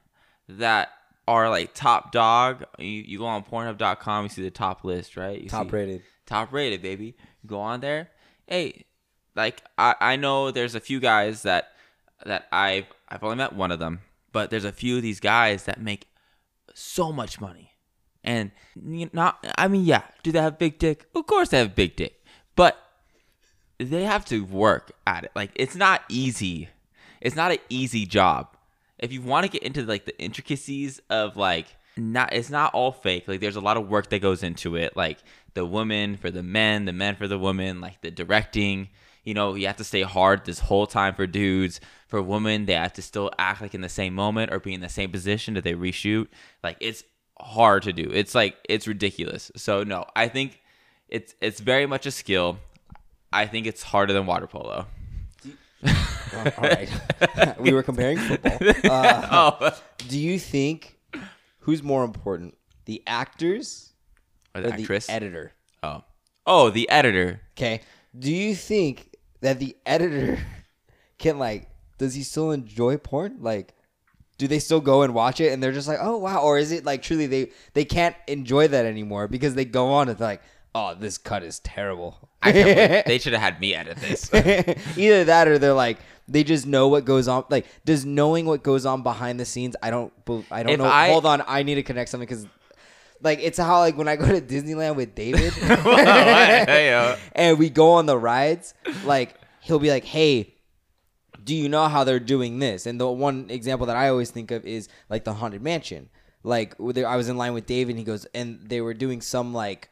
that are like top dog. You, you go on Pornhub.com, you see the top list, right? You Top see- rated. top rated, baby. You go on there. Hey, like I, I know there's a few guys that that I've I've only met one of them, but there's a few of these guys that make so much money. And not I mean, yeah, do they have big dick? Of course they have big dick. But they have to work at it. Like it's not easy. It's not an easy job. If you want to get into like the intricacies of like not it's not all fake. Like there's a lot of work that goes into it. Like the woman for the men, the men for the women, like the directing. You know, you have to stay hard this whole time for dudes. For women, they have to still act like in the same moment or be in the same position that they reshoot. Like it's hard to do. It's like it's ridiculous. So no, I think it's it's very much a skill. I think it's harder than water polo. All right. we were comparing football. Uh, oh, do you think who's more important, the actors or or the actress. the editor? oh, oh, the editor. Okay. Do you think that the editor can like does he still enjoy porn? Like do they still go and watch it and they're just like, "Oh, wow." Or is it like truly they they can't enjoy that anymore because they go on and they're like, "Oh, this cut is terrible." I can't they should have had me edit this. Either that or they're like they just know what goes on. Like, does knowing what goes on behind the scenes? I don't. I don't If know. I- Hold on, I need to connect something because, like, it's how like when I go to Disneyland with David, Hey, and we go on the rides. Like, he'll be like, "Hey, do you know how they're doing this?" And the one example that I always think of is like the Haunted Mansion. Like, I was in line with David, and he goes, and they were doing some like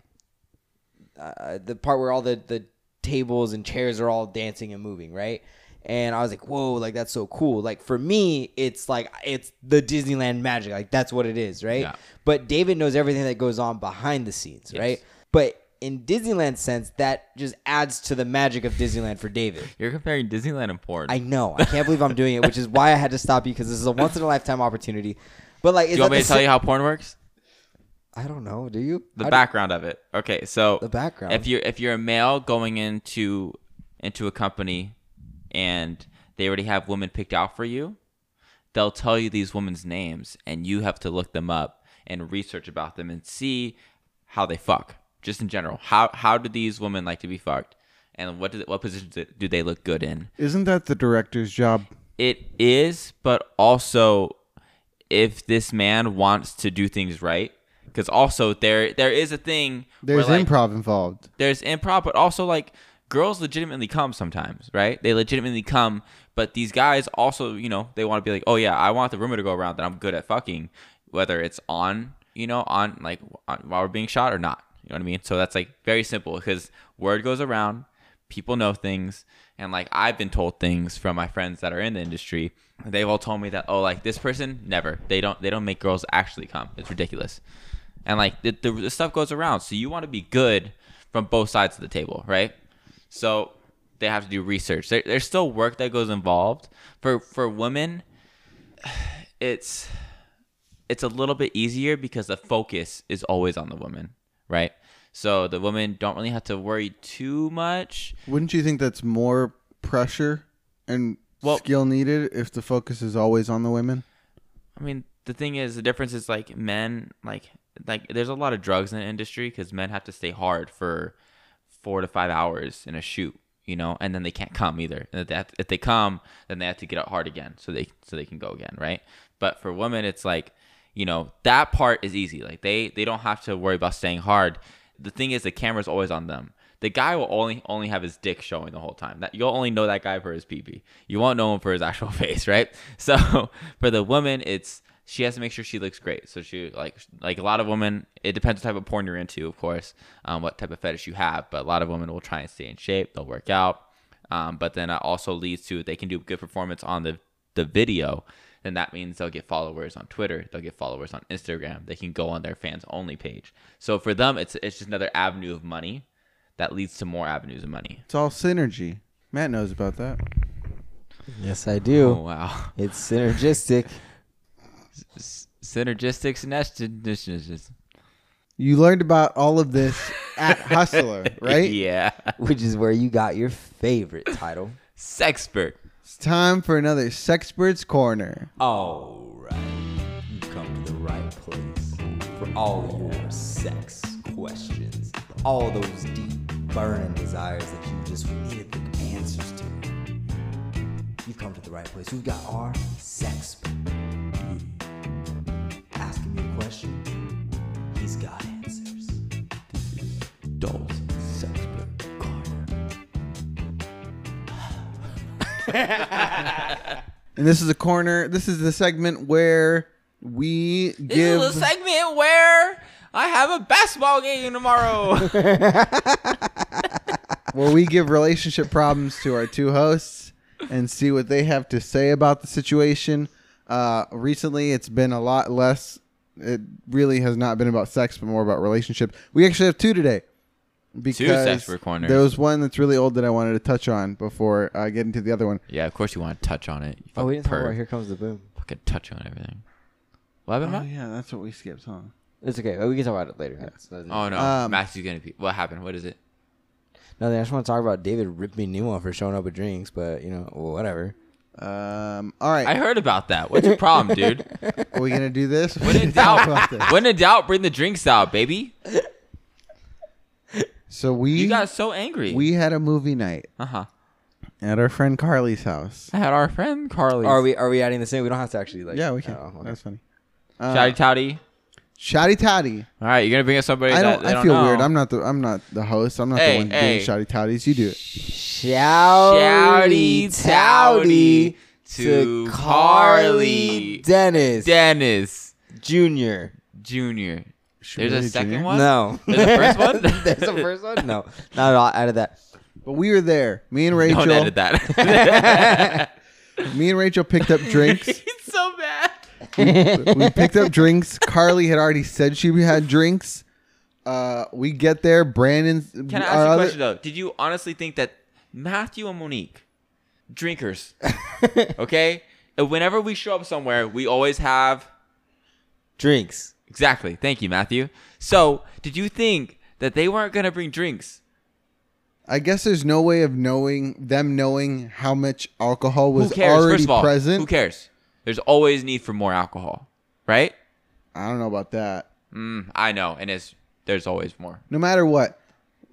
uh, the part where all the the tables and chairs are all dancing and moving, right? And I was like, "Whoa, like that's so cool!" Like for me, it's like it's the Disneyland magic, like that's what it is, right? Yeah. But David knows everything that goes on behind the scenes, right? But in Disneyland sense, that just adds to the magic of Disneyland for David. you're comparing Disneyland and porn. I know, I can't believe I'm doing it, which is why I had to stop you because this is a once in a lifetime opportunity. But like, is Do you want me to tell sa- you how porn works? I don't know. Do you The How do- background of it. Okay, so The background. If you're if you're a male going into into a company and they already have women picked out for you, they'll tell you these women's names and you have to look them up and research about them and see how they fuck. Just in general, how how do these women like to be fucked, and what do what positions do they look good in? Isn't that the director's job? It is, but also if this man wants to do things right, because also there there is a thing. where, There's like, improv involved. there's improv, but also like girls legitimately come sometimes, right? They legitimately come, but these guys also, you know, they want to be like, oh yeah, I want the rumor to go around that I'm good at fucking, whether it's on, you know, on like on, while we're being shot or not. You know what I mean? So that's like very simple because word goes around, people know things, and like I've been told things from my friends that are in the industry. They've all told me that oh, like this person never, they don't, they don't make girls actually come. It's ridiculous and like the, the, the stuff goes around so you want to be good from both sides of the table right so they have to do research. There, there's still work that goes involved. For for women it's it's a little bit easier because the focus is always on the woman right? So the women don't really have to worry too much. Wouldn't you think that's more pressure and Well- skill needed if the focus is always on the women? I mean, the thing is, the difference is like men, like like there's a lot of drugs in the industry because men have to stay hard for four to five hours in a shoot, you know, and then they can't come either. And if they, have if they come, then they have to get out hard again, so they so they can go again, right? But for women, it's like, you know, that part is easy. Like they they don't have to worry about staying hard. The thing is, the camera's always on them. The guy will only only have his dick showing the whole time. That you'll only know that guy for his pee pee You won't know him for his actual face, right? So for the woman, it's she has to make sure she looks great. So she like like a lot of women. It depends what type of porn you're into, of course, um, what type of fetish you have. But a lot of women will try and stay in shape. They'll work out. Um, but then it also leads to they can do good performance on the the video. Then that means they'll get followers on Twitter. They'll get followers on Instagram. They can go on their fans only page. So for them, it's it's just another avenue of money that leads to more avenues of money. It's all synergy. Matt knows about that. Yes, I do. Oh wow, It's synergistic. S- synergistics and just You learned about all of this at Hustler, right? yeah, which is where you got your favorite title. sexpert. It's time for another Sexperts Corner. All right, you come to the right place for all your sex questions, all those deep burning desires that you just needed the answers to. You've come to the right place. We've got our sex. Ask him your question. He's got answers. Dolls sexpert corner. And this is a corner. This is the segment where we give. This give is a segment where I have a basketball game tomorrow. where we give relationship problems to our two hosts and see what they have to say about the situation. Uh, recently, it's been a lot less. It really has not been about sex, but more about relationship. We actually have two today. Because Sexpert corners. there was one that's really old that I wanted to touch on before uh, getting to the other one. yeah, of course you want to touch on it. You Oh, we didn't talk about. Here Comes the Boom. Fucking touch on everything. What happened, Oh Matt? yeah, that's what we skipped, huh? It's okay. We can talk about it later. That's- that's- Oh no, Um, Matthew's gonna be. What happened? What is it? Nothing. I just want to talk about David ripped me new one for showing up with drinks, but you know, whatever. Um, all right, I heard about that. What's your problem, dude? are we gonna do this? When in Talk about this. doubt, when in doubt, bring the drinks out, baby. So we You got so angry. we had a movie night uh huh. at our friend Carly's house. I had our friend Carly. Are we are we adding the same? We don't have to actually like. Yeah, we can. Oh, okay. That's funny. Uh, Shouty touty. Shouty Toddy. All right, you're gonna bring us somebody I don't. they I don't feel know. weird. I'm not the. I'm not the host. I'm not Hey, the one hey. doing shouty toddies. You do it. Shouty Shouty touty to to Carly Carly Dennis Dennis Junior. Jr. There's a second Junior? one. No, There's a first one? There's a first one. No, not at all. Out of that. But we were there. Me and Rachel. Don't edit that. Me and Rachel picked up drinks. it's so bad. we picked up drinks. Carly had already said she had drinks. Uh, we get there. Brandon. Can I ask you a question though? Did you honestly think that Matthew and Monique, drinkers, okay? And whenever we show up somewhere, we always have Drinks. exactly. Thank you, Matthew. So, did you think that they weren't gonna bring drinks? I guess there's no way of knowing them knowing how much alcohol was who cares? already First of all, present. who cares? There's always need for more alcohol, right? I don't know about that. Mm, I know, and it's there's always more. no matter what,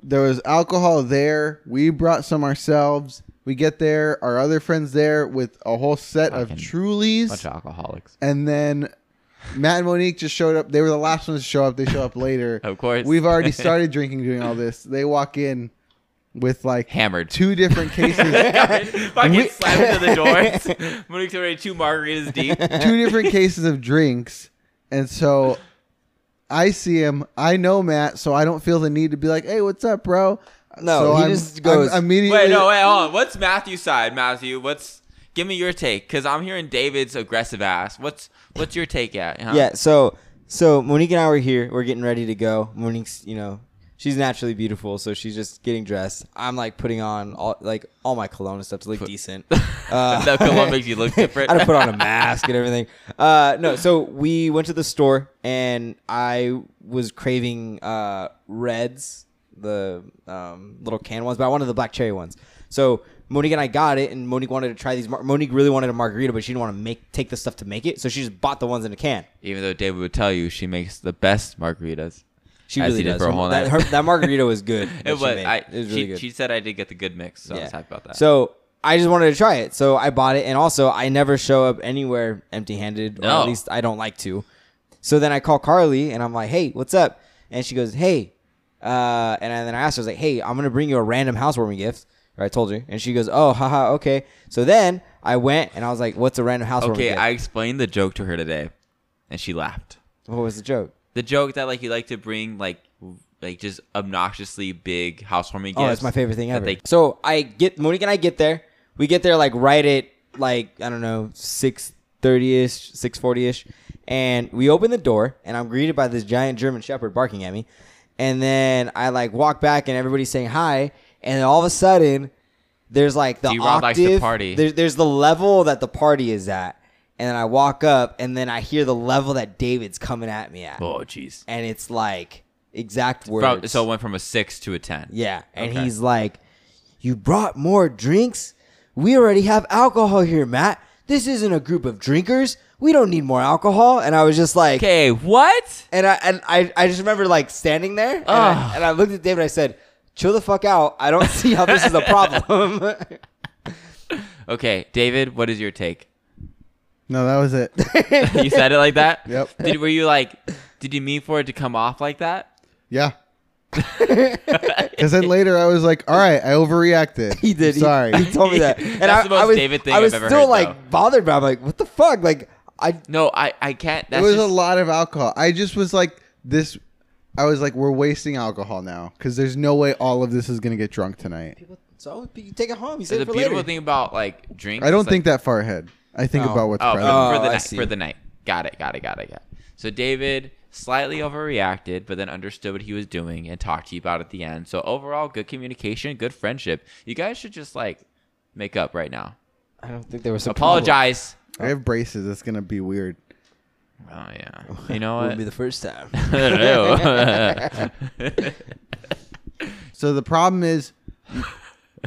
there was alcohol there. We brought some ourselves. We get there, our other friends there with a whole set of Trulies, Bunch of alcoholics. and then Matt and Monique just showed up. They were the last ones to show up. They show up later. Of course. We've already started drinking doing all this. They walk in with like Hammered. two different cases Fucking slam into the doors. Monique's already two margaritas deep. two different cases of drinks. And so I see him. I know Matt, so I don't feel the need to be like, "Hey, what's up, bro?" No, so he I'm- just goes- I'm immediately. Wait, no, wait, hold on. What's Matthew's side, Matthew? What's give me your take? Because I'm hearing David's aggressive ass. What's what's your take at? huh? Yeah, so so Monique and I were here. We're getting ready to go. Monique's, you know, she's naturally beautiful, so she's just getting dressed. I'm like putting on all like all my cologne and stuff to look decent. Uh, that cologne makes you look different. I had to put on a mask and everything. Uh, no, so we went to the store and I was craving uh, Reds, the um, little can ones, but I wanted the black cherry ones. So Monique and I got it, and Monique wanted to try these. Mar- Monique really wanted a margarita, but she didn't want to make take the stuff to make it, so she just bought the ones in a can. Even though David would tell you she makes the best margaritas. She really did does. for a whole that, her, that margarita was good. It was. I, it was she, really good. she said I did get the good mix, so I was happy about that. So I just wanted to try it, so I bought it, and also I never show up anywhere empty-handed, or No. at least I don't like to. So then I call Carly, and I'm like, "Hey, what's up?" And she goes, "Hey," uh, and then I asked her, I was like, "Hey, I'm gonna bring you a random housewarming gift." Or I told her, and she goes, "Oh, haha, okay." So then I went, and I was like, "What's a random housewarming okay, gift?" I explained the joke to her today, and she laughed. what was the joke? The joke that like you like to bring like like just obnoxiously big housewarming gifts. Oh, that's my favorite thing ever. they- so I get Monique and I get there. We get there like right at like I don't know six thirty ish, six forty ish, and we open the door and I'm greeted by this giant German Shepherd barking at me, and then I like walk back and everybody's saying hi, and then all of a sudden there's like the D-Rod likes to octave. party. There's there's the level that the party is at, and then I walk up and then I hear the level that David's coming at me at, oh, jeez. and it's like exact words. From, so it went from a six to a ten. Yeah, and Okay. he's like, "You brought more drinks? We already have alcohol here, Matt. This isn't a group of drinkers. We don't need more alcohol." And I was just like, Okay, what? and I and I, I just remember like standing there, and, I, and I looked at David. I said, "Chill the fuck out. I don't see how this is a problem." Okay, David, what is your take? No, that was it. you said it like that? Yep. Did were you like? Did you mean for it to come off like that? Yeah. Because then later I was like, "All right, I overreacted." he did. He- Sorry. He, told me that, and That's I, the most I was, David thing I was I've ever still heard, like though. bothered by. it. I'm like, what the fuck? Like, I No, I I can't. it was just, a lot of alcohol. I just was like, "This." I was like, "We're wasting alcohol now because there's no way all of this is gonna get drunk tonight." so you take it home. You So save the it for beautiful later. thing about like drinks. I don't think like, that far ahead. I think Oh. about what's Oh, for, present. Oh, for the I night. see. For the night. Got it. Got it. Got it. Got it. So David slightly overreacted, but then understood what he was doing and talked to you about it at the end. So overall, good communication, good friendship. You guys should just like make up right now. I don't think there was a Apologize. I have braces. It's gonna be weird. Oh yeah. You know Wouldn't what? be the first time. So the problem is,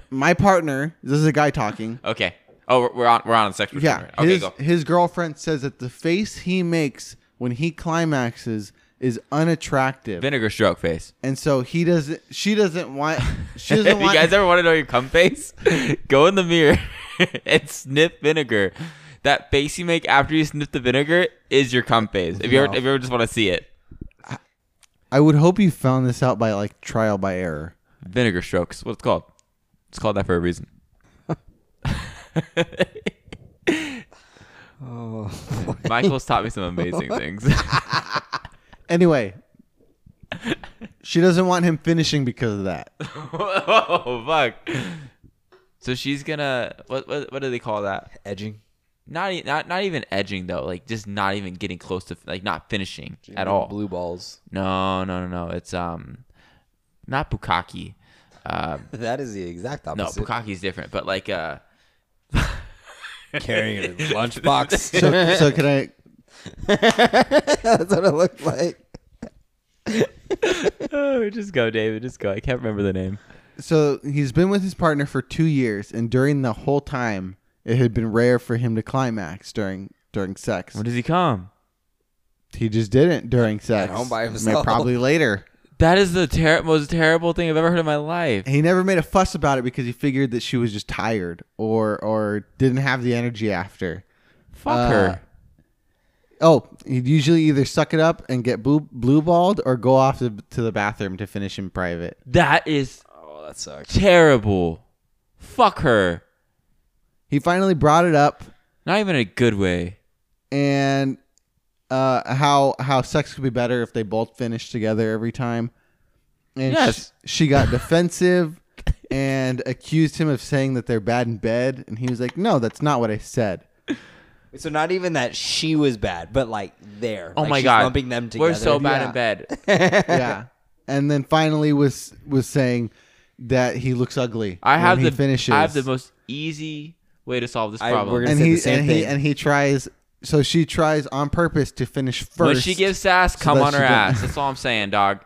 my partner. This is a guy talking. okay. Oh, we're, on. We're on sex. Yeah, routine. Okay, his go. his girlfriend says that the face he makes when he climaxes is unattractive, Vinegar stroke face. and so he doesn't. She doesn't want. She doesn't you want. You guys ever want to know your cum face, go in the mirror and sniff vinegar. That face you make after you sniff the vinegar is your cum face. If you ever, if you ever just want to see it, I would hope you found this out by like trial by error. vinegar strokes. What it's called? It's called that for a reason. Oh, Michael's taught me some amazing things. Anyway, she doesn't want him finishing because of that. oh fuck! So she's gonna what, what what do they call that? edging Not e- not not even edging though. Like just not even getting close to like not finishing at all. Blue balls. No no no no. It's um not bukkake. Uh, That is the exact opposite. no, opposite. bukkake is different. But like uh, Carrying a lunchbox. So, so can I? That's what it looked like. oh, just go, David. Just go. I can't remember the name. So he's been with his partner for two years, and during the whole time, it had been rare for him to climax during during sex. When does he come? He just didn't during sex. At home by May- himself. Probably later. That is the ter- most terrible thing I've ever heard in my life. He never made a fuss about it because he figured that she was just tired or or didn't have the energy after. Fuck Uh, her. Oh, he'd usually either suck it up and get blue blue balled, or go off to, to the bathroom to finish in private. That is Oh, that sucks. terrible. Fuck her. He finally brought it up, Not even in a good way. and uh, how how sex could be better if they both finished together every time. And Yes. she, she got defensive and accused him of saying that they're bad in bed, and he was like, "No, that's not what I said." So not even that she was bad, but like there. Oh Like, my she's god. lumping them together. We're so bad Yeah. in bed. yeah, and then finally was was saying that he looks ugly. I have when the he finishes. I have the most easy way to solve this I- problem. we're gonna and say he the same and he thing. and he tries. So she tries on purpose to finish first. when she gives sass, come on her can- ass. That's all I'm saying, dog.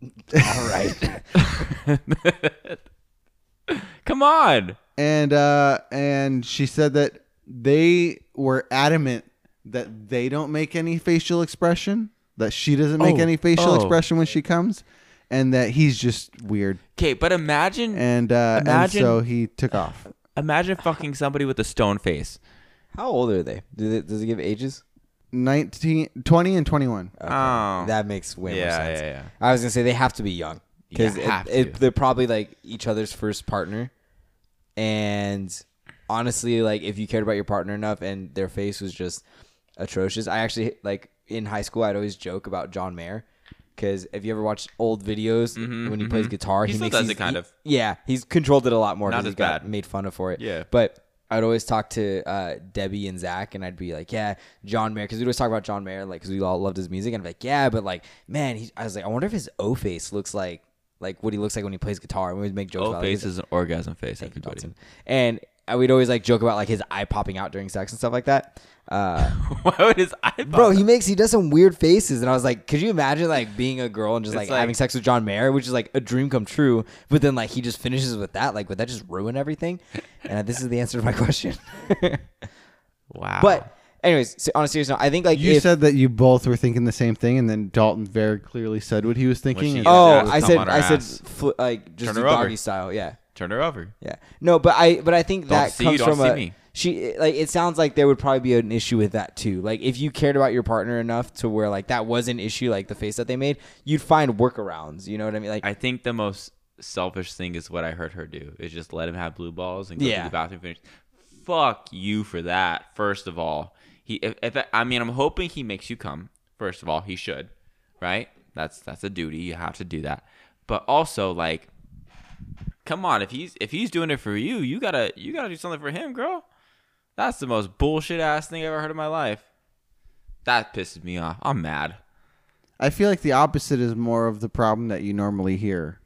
All right. Come on. and uh and she said that they were adamant that they don't make any facial expression that she doesn't make Oh, any facial oh. expression when she comes and that he's just weird Okay, but imagine and uh and Imagine- so he took off imagine fucking somebody with a stone face. How old are they? Do they does it give ages? 19 20 and 21 Okay. Oh. That makes way more Yeah, sense. yeah, yeah. I was gonna say they have to be young because Yeah, have to. they're probably like each other's first partner, and honestly, like if you cared about your partner enough and their face was just atrocious, I actually like in high school I'd always joke about John Mayer. Because if you ever watch old videos when he plays guitar, Mm-hmm, He he, still makes does these- it kind he- of. Yeah, he's controlled it a lot more. Not 'cause he as got bad. made fun of for it. Yeah. but I'd always talk to uh, Debbie and Zach, and I'd be like, "Yeah, John Mayer," because we'd always talk about John Mayer, like, because we all loved his music, and I'm like, "Yeah, but like, man, he, I was like, I wonder if his O face looks like like what he looks like when he plays guitar." And we would make jokes Oh, about like, face is an orgasm face. Thank Everybody. Johnson. And we'd always like joke about like his eye popping out during sex and stuff like that. Uh, Why would his eye pop bro, out? he makes he does some weird faces, and I was like, could you imagine like being a girl and just like, like- having sex with John Mayer, which is like a dream come true, but then like he just finishes with that, like would that just ruin everything? And uh, this is the answer to my question. Wow. but anyways, so on a serious note, I think like you if, said that you both were thinking the same thing and then dalton very clearly said what he was thinking she oh, I said on her I said fl- like just Turn do over. doggy style, yeah. Turn her over. Yeah. No, but I but I think that see you, comes don't from see a me. she like it sounds like there would probably be an issue with that too. Like if you cared about your partner enough to where like that was an issue like the face that they made, you'd find workarounds, you know what I mean? Like I think the most selfish thing is what I heard her do is just let him have blue balls and go Yeah. to the bathroom finish. Fuck you for that. First of all, he if, if I mean I'm hoping he makes you come. First of all, he should, right? That's that's a duty. You have to do that. But also like, come on, if he's if he's doing it for you, you gotta you gotta do something for him, girl. That's the most bullshit ass thing I've ever heard in my life. That pisses me off. I'm mad. i feel like the opposite is more of the problem that you normally hear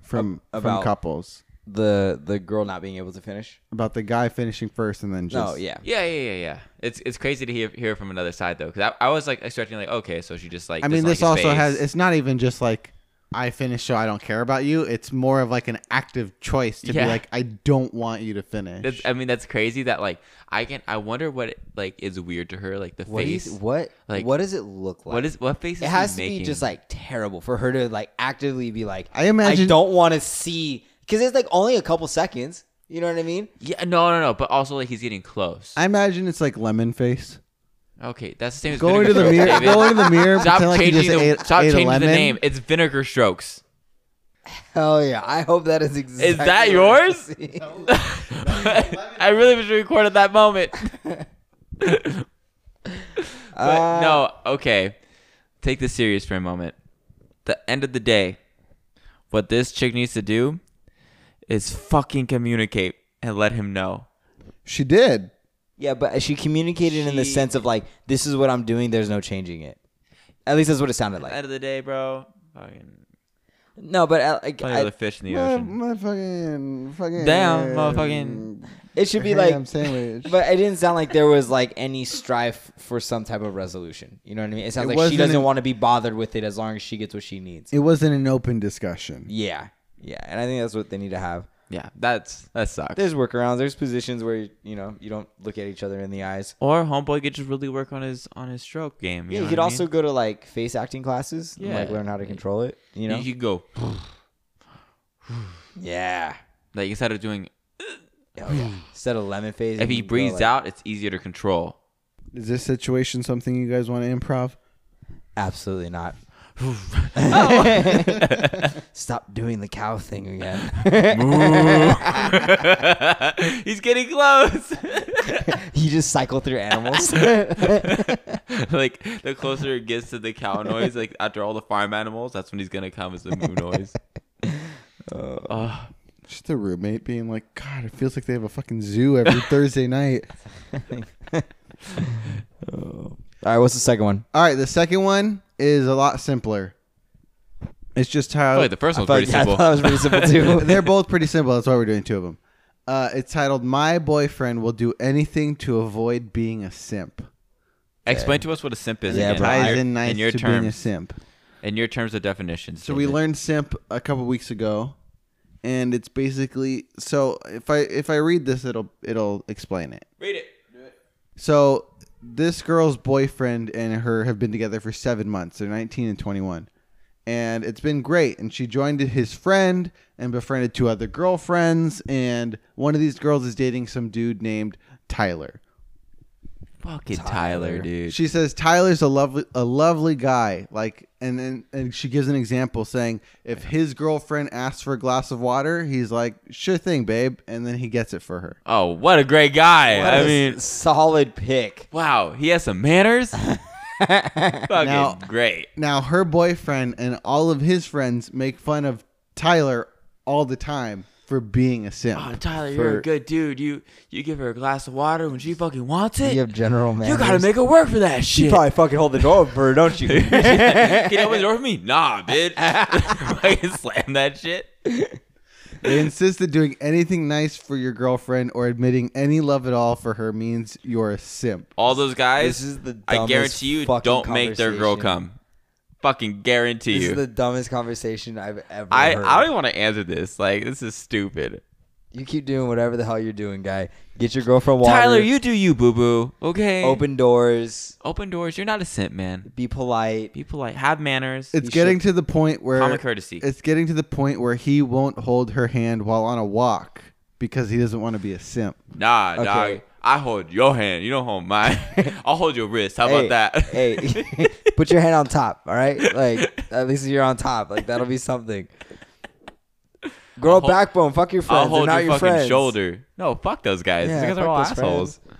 from Ab- from about- couples the the girl not being able to finish. about the guy finishing first and then just No, yeah. Yeah, yeah, yeah, yeah. It's it's crazy to hear hear from another side though, because I, I was like expecting like okay, so she just like. I mean, doesn't this like also his has. It's not even just like I finish, so I don't care about you. It's more of like an active choice to Yeah. be like, I don't want you to finish. That's, I mean, that's crazy. That like I can. I wonder what it, like is weird to her, like the What do you face. what like- what does it look like? what is what face? Is it has he to be just like terrible for her to like actively be like I imagine- I don't want to see cuz it's like only a couple seconds. You know what I mean? Yeah, no, no, no. But also like he's getting close. I imagine it's like lemon face. Okay, that's the same as Go into the mirror. strokes, Go David. into the mirror. Stop pretend like you changing just the ate, stop ate changing the name. It's vinegar strokes. Hell yeah. I hope that is exactly Is that yours? I. I really wish we recorded that moment. But Uh, no, okay. Take this serious for a moment. The end of the day, what this chick needs to do is fucking communicate and let him know. She did. Yeah, but she communicated in the She- sense of like, this is what I'm doing. There's no changing it. At least that's what it sounded At the like. end of the day, bro, fucking No, but uh, like, plenty I, other fish in the My, ocean. my fucking fucking Damn, motherfucking- it should be ham like. sandwich. But it didn't sound like there was like any strife for some type of resolution. You know what I mean? It sounds It like she wasn't doesn't an- want to be bothered with it as long as she gets what she needs. it wasn't an open discussion. Yeah, yeah, and I think that's what they need to have. Yeah, that's that sucks. There's workarounds. There's positions where you know you don't look at each other in the eyes. or homeboy could just really work on his on his stroke game. You Yeah, know you could also mean? go to like face acting classes and like learn how to control it. You know? you could go yeah. like instead of doing Oh yeah. Instead of lemon face. if you he can go, breathes like- out, it's easier to control. Is this situation something you guys want to improv? Absolutely not. Stop doing the cow thing again. He's getting close. you just cycle through animals. like the closer it gets to the cow noise, like after all the farm animals, that's when he's gonna come as the moo noise. Oh, Just a roommate being like, God, it feels like they have a fucking zoo every Thursday night. All right, what's the second one? All right, the second one is a lot simpler. It's just how wait, the first one's pretty yeah, I simple. thought it was pretty simple too. they're both pretty simple. That's why we're doing two of them. Uh, it's titled "My boyfriend will do anything to avoid being a simp." Explain to us what a simp is Yeah, again. bro, in Ties your, in nice in your to being a terms. simp. In your terms of definitions. So we David. learned simp a couple weeks ago, and it's basically so if I if I read this, it'll it'll explain it. Read it. Do it. So this girl's boyfriend and her have been together for seven months. They're 19 and 21. And it's been great. And she joined his friend and befriended two other girlfriends. And one of these girls is dating some dude named Tyler. Fucking Tyler, Tyler. dude. She says Tyler's a lovely a lovely guy. Like and then and she gives an example saying if his girlfriend asks for a glass of water, he's like, Sure thing, babe, and then he gets it for her. oh, what a great guy. What I a mean, solid pick. wow, he has some manners. Fucking Now- great. Now her boyfriend and all of his friends make fun of Tyler all the time for being a simp. Oh, Tyler, For- you're a good dude. You you give her a glass of water when she fucking wants it. You have general manners. You gotta make her work for that shit. You probably fucking hold the door open for her, don't you? Can you open the door for me? Nah, bitch. Fucking slam that shit. They insist that doing anything nice for your girlfriend or admitting any love at all for her means you're a simp. All those guys, This is the I guarantee you, don't make their girl come. Fucking guarantee This you. is the dumbest conversation I've ever I, heard. I don't even want to answer this. Like, this is stupid. you keep doing whatever the hell you're doing, guy. Get your girlfriend water. Tyler, you do you, boo boo. Okay. open doors. Open doors. You're not a simp, man. Be polite. Be polite. Have manners. It's You getting should- to the point where Common courtesy. it's getting to the point where he won't hold her hand while on a walk because he doesn't want to be a simp. Nah, Okay. dog. I hold your hand. You don't hold mine. I'll hold your wrist. How hey, about that? hey, put your hand on top. All right, like at least you're on top. Like that'll be something. Grow I'll a hold- backbone. Fuck your friends. I'll hold They're not your your fucking friends. shoulder. No, fuck those guys. Yeah, those guys are all assholes. friends.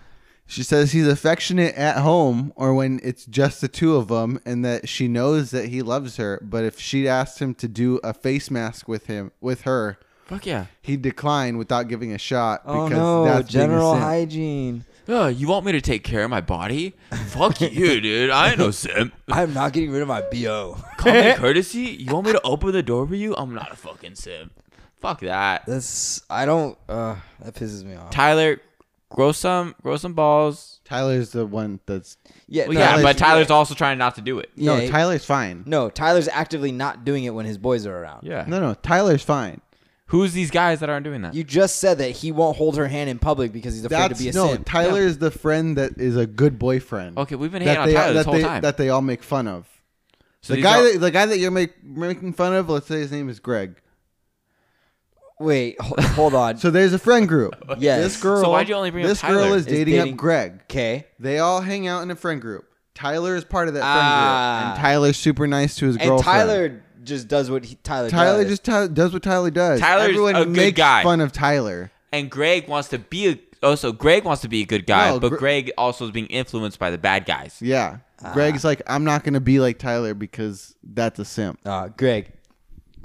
She says he's affectionate at home or when it's just the two of them and that she knows that he loves her, but if she asked him to do a face mask with him with her, Fuck yeah. He declined without giving a shot Oh because no, that's being a general simp. hygiene. Oh, you want me to take care of my body? Fuck you, dude. I ain't no simp. I'm not getting rid of my bo. Common courtesy? You want me to open the door for you? I'm not a fucking simp. Fuck that. That's I don't. Uh, that pisses me off. Tyler, grow some, grow some balls. Tyler's the one that's Yeah, Well, no, yeah, Tyler's- but Tyler's also trying not to do it. No. he- Tyler's fine. No, Tyler's actively not doing it when his boys are around. Yeah. No, no. Tyler's fine. Who's these guys that aren't doing that? You just said that he won't hold her hand in public because he's afraid That's to be a no. simp. is the friend that is a good boyfriend. okay, we've been hating That on they Tyler this whole they time. that they all make fun of. So the guy are- that the guy that you're make, making fun of, let's say his name is Greg. Wait, ho- hold on. So there's a friend group. Yes. This girl. So why'd you only bring up This girl is Is dating, dating- up Greg. Okay. They all hang out in a friend group. Tyler is part of that friend Ah. group, and Tyler's super nice to his And girlfriend. Tyler just does what he, Tyler. Tyler does. just Ty- does what Tyler does. Tyler's Everyone a good makes guy. fun of Tyler. and Greg wants to be a. Oh, so Greg wants to be a good guy, No, but Gre- Greg also is being influenced by the bad guys. Yeah. Ah. Greg's like, I'm not gonna be like Tyler because that's a simp. Uh, Greg,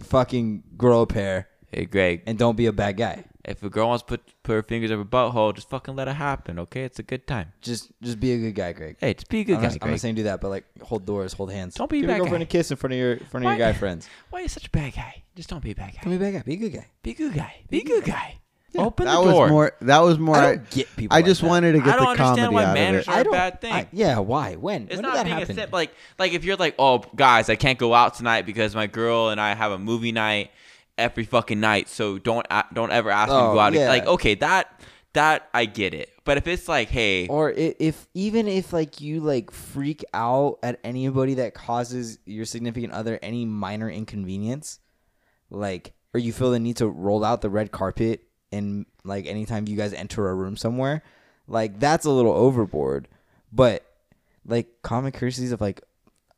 fucking grow a pair Hey, Greg, and don't be a bad guy. If a girl wants to put put her fingers up her butthole, just fucking let it happen, okay? It's a good time. Just just be a good guy, Greg. Hey, just be a good I'm, guy, not, I'm Greg. not saying do that, but like hold doors, hold hands. Don't be a Give your bad girlfriend guy. a kiss in front of your in front of Why- your guy friends. Why are you such a bad guy? Just don't be a bad guy. Don't be a bad guy. Be a good guy. Be a good guy. Be a good guy. Open that the was door. more. That was more. I I, don't get people. I like just that. wanted to I get don't the understand comedy why out of it. are I a don't. bad thing. I- yeah. Why? When? It's when not did that being happen? a simp. Like, like if you're like, oh, guys, I can't go out tonight because my girl and I have a movie night every fucking night. So don't don't ever ask me to Oh, go out. yeah. Like, okay, that that I get it. But if it's like, hey, or i- if even if like you like freak out at anybody that causes your significant other any minor inconvenience like or you feel the need to roll out the red carpet and like anytime you guys enter a room somewhere like that's a little overboard but like common courtesies of like,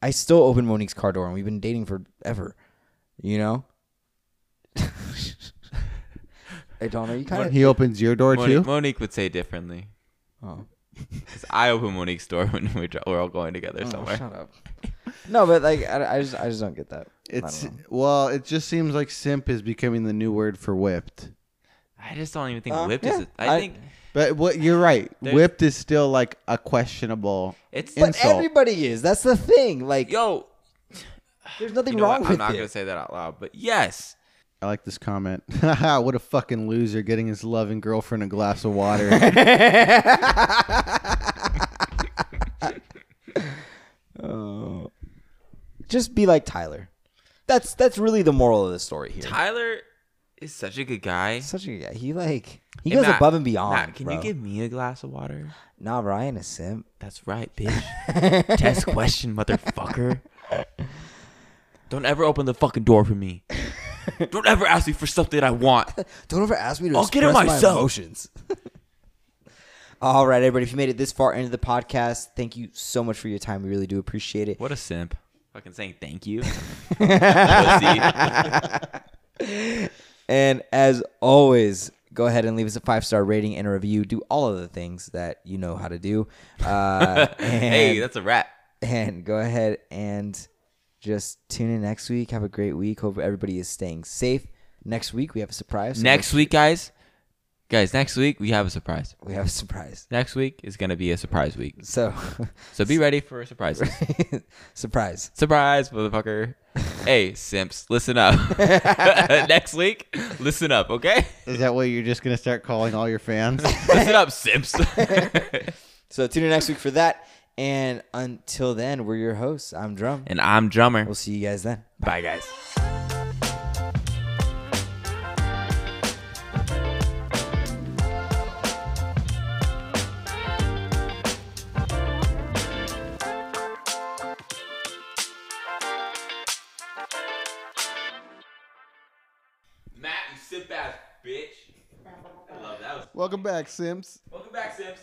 I still open Monique's car door and we've been dating forever, you know. I don't. You kind of. He opens your door Monique, too. Monique would say differently. Oh. 'Cause I open Monique's door when we're, we're all going together Oh, somewhere. shut up. No, but like I, I just I just don't get that. I don't It's know. well, it just seems like simp is becoming the new word for whipped. I just don't even think Uh, whipped yeah, is. A, I I- think But what you're right. There's- whipped is still like a questionable. it's. But insult. everybody is. That's the thing. Like, yo, there's nothing you know wrong what? with I'm not it. gonna say that out loud, but yes. I like this comment. What a fucking loser getting his loving girlfriend a glass of water. Oh. Just be like Tyler. That's that's really the moral of the story here. Tyler is such a good guy. Such a good guy. He like he Hey, goes Matt, above and beyond. Matt, can bro. you give me a glass of water? Nah, Ryan a simp. That's right, bitch. Test question, motherfucker. Don't ever open the fucking door for me. Don't ever ask me for something I want. Don't ever ask me to I'll get it express my myself. emotions. All right, everybody. If you made it this far into the podcast, thank you so much for your time. We really do appreciate it. What a simp. Fucking saying thank you. Pussy. And as always, go ahead and leave us a five star rating and a review. Do all of the things that you know how to do. Uh, and, hey, that's a wrap. and go ahead and just tune in next week. Have a great week. Hope everybody is staying safe. Next week we have a surprise. So Next week, guys. Guys, next week we have a surprise. we have a surprise. Next week is gonna be a surprise week. So So be ready for surprises. surprise. Surprise, motherfucker. hey, simps, listen up. next week, listen up, okay? is that what you're just gonna start calling all your fans? Listen up, simps. So tune in next week for that. And until then, we're your hosts. I'm Drum. and I'm drummer. We'll see you guys then. Bye, guys. Matt, you simp ass bitch. I love that. Welcome back, Sims. Welcome back, Sims.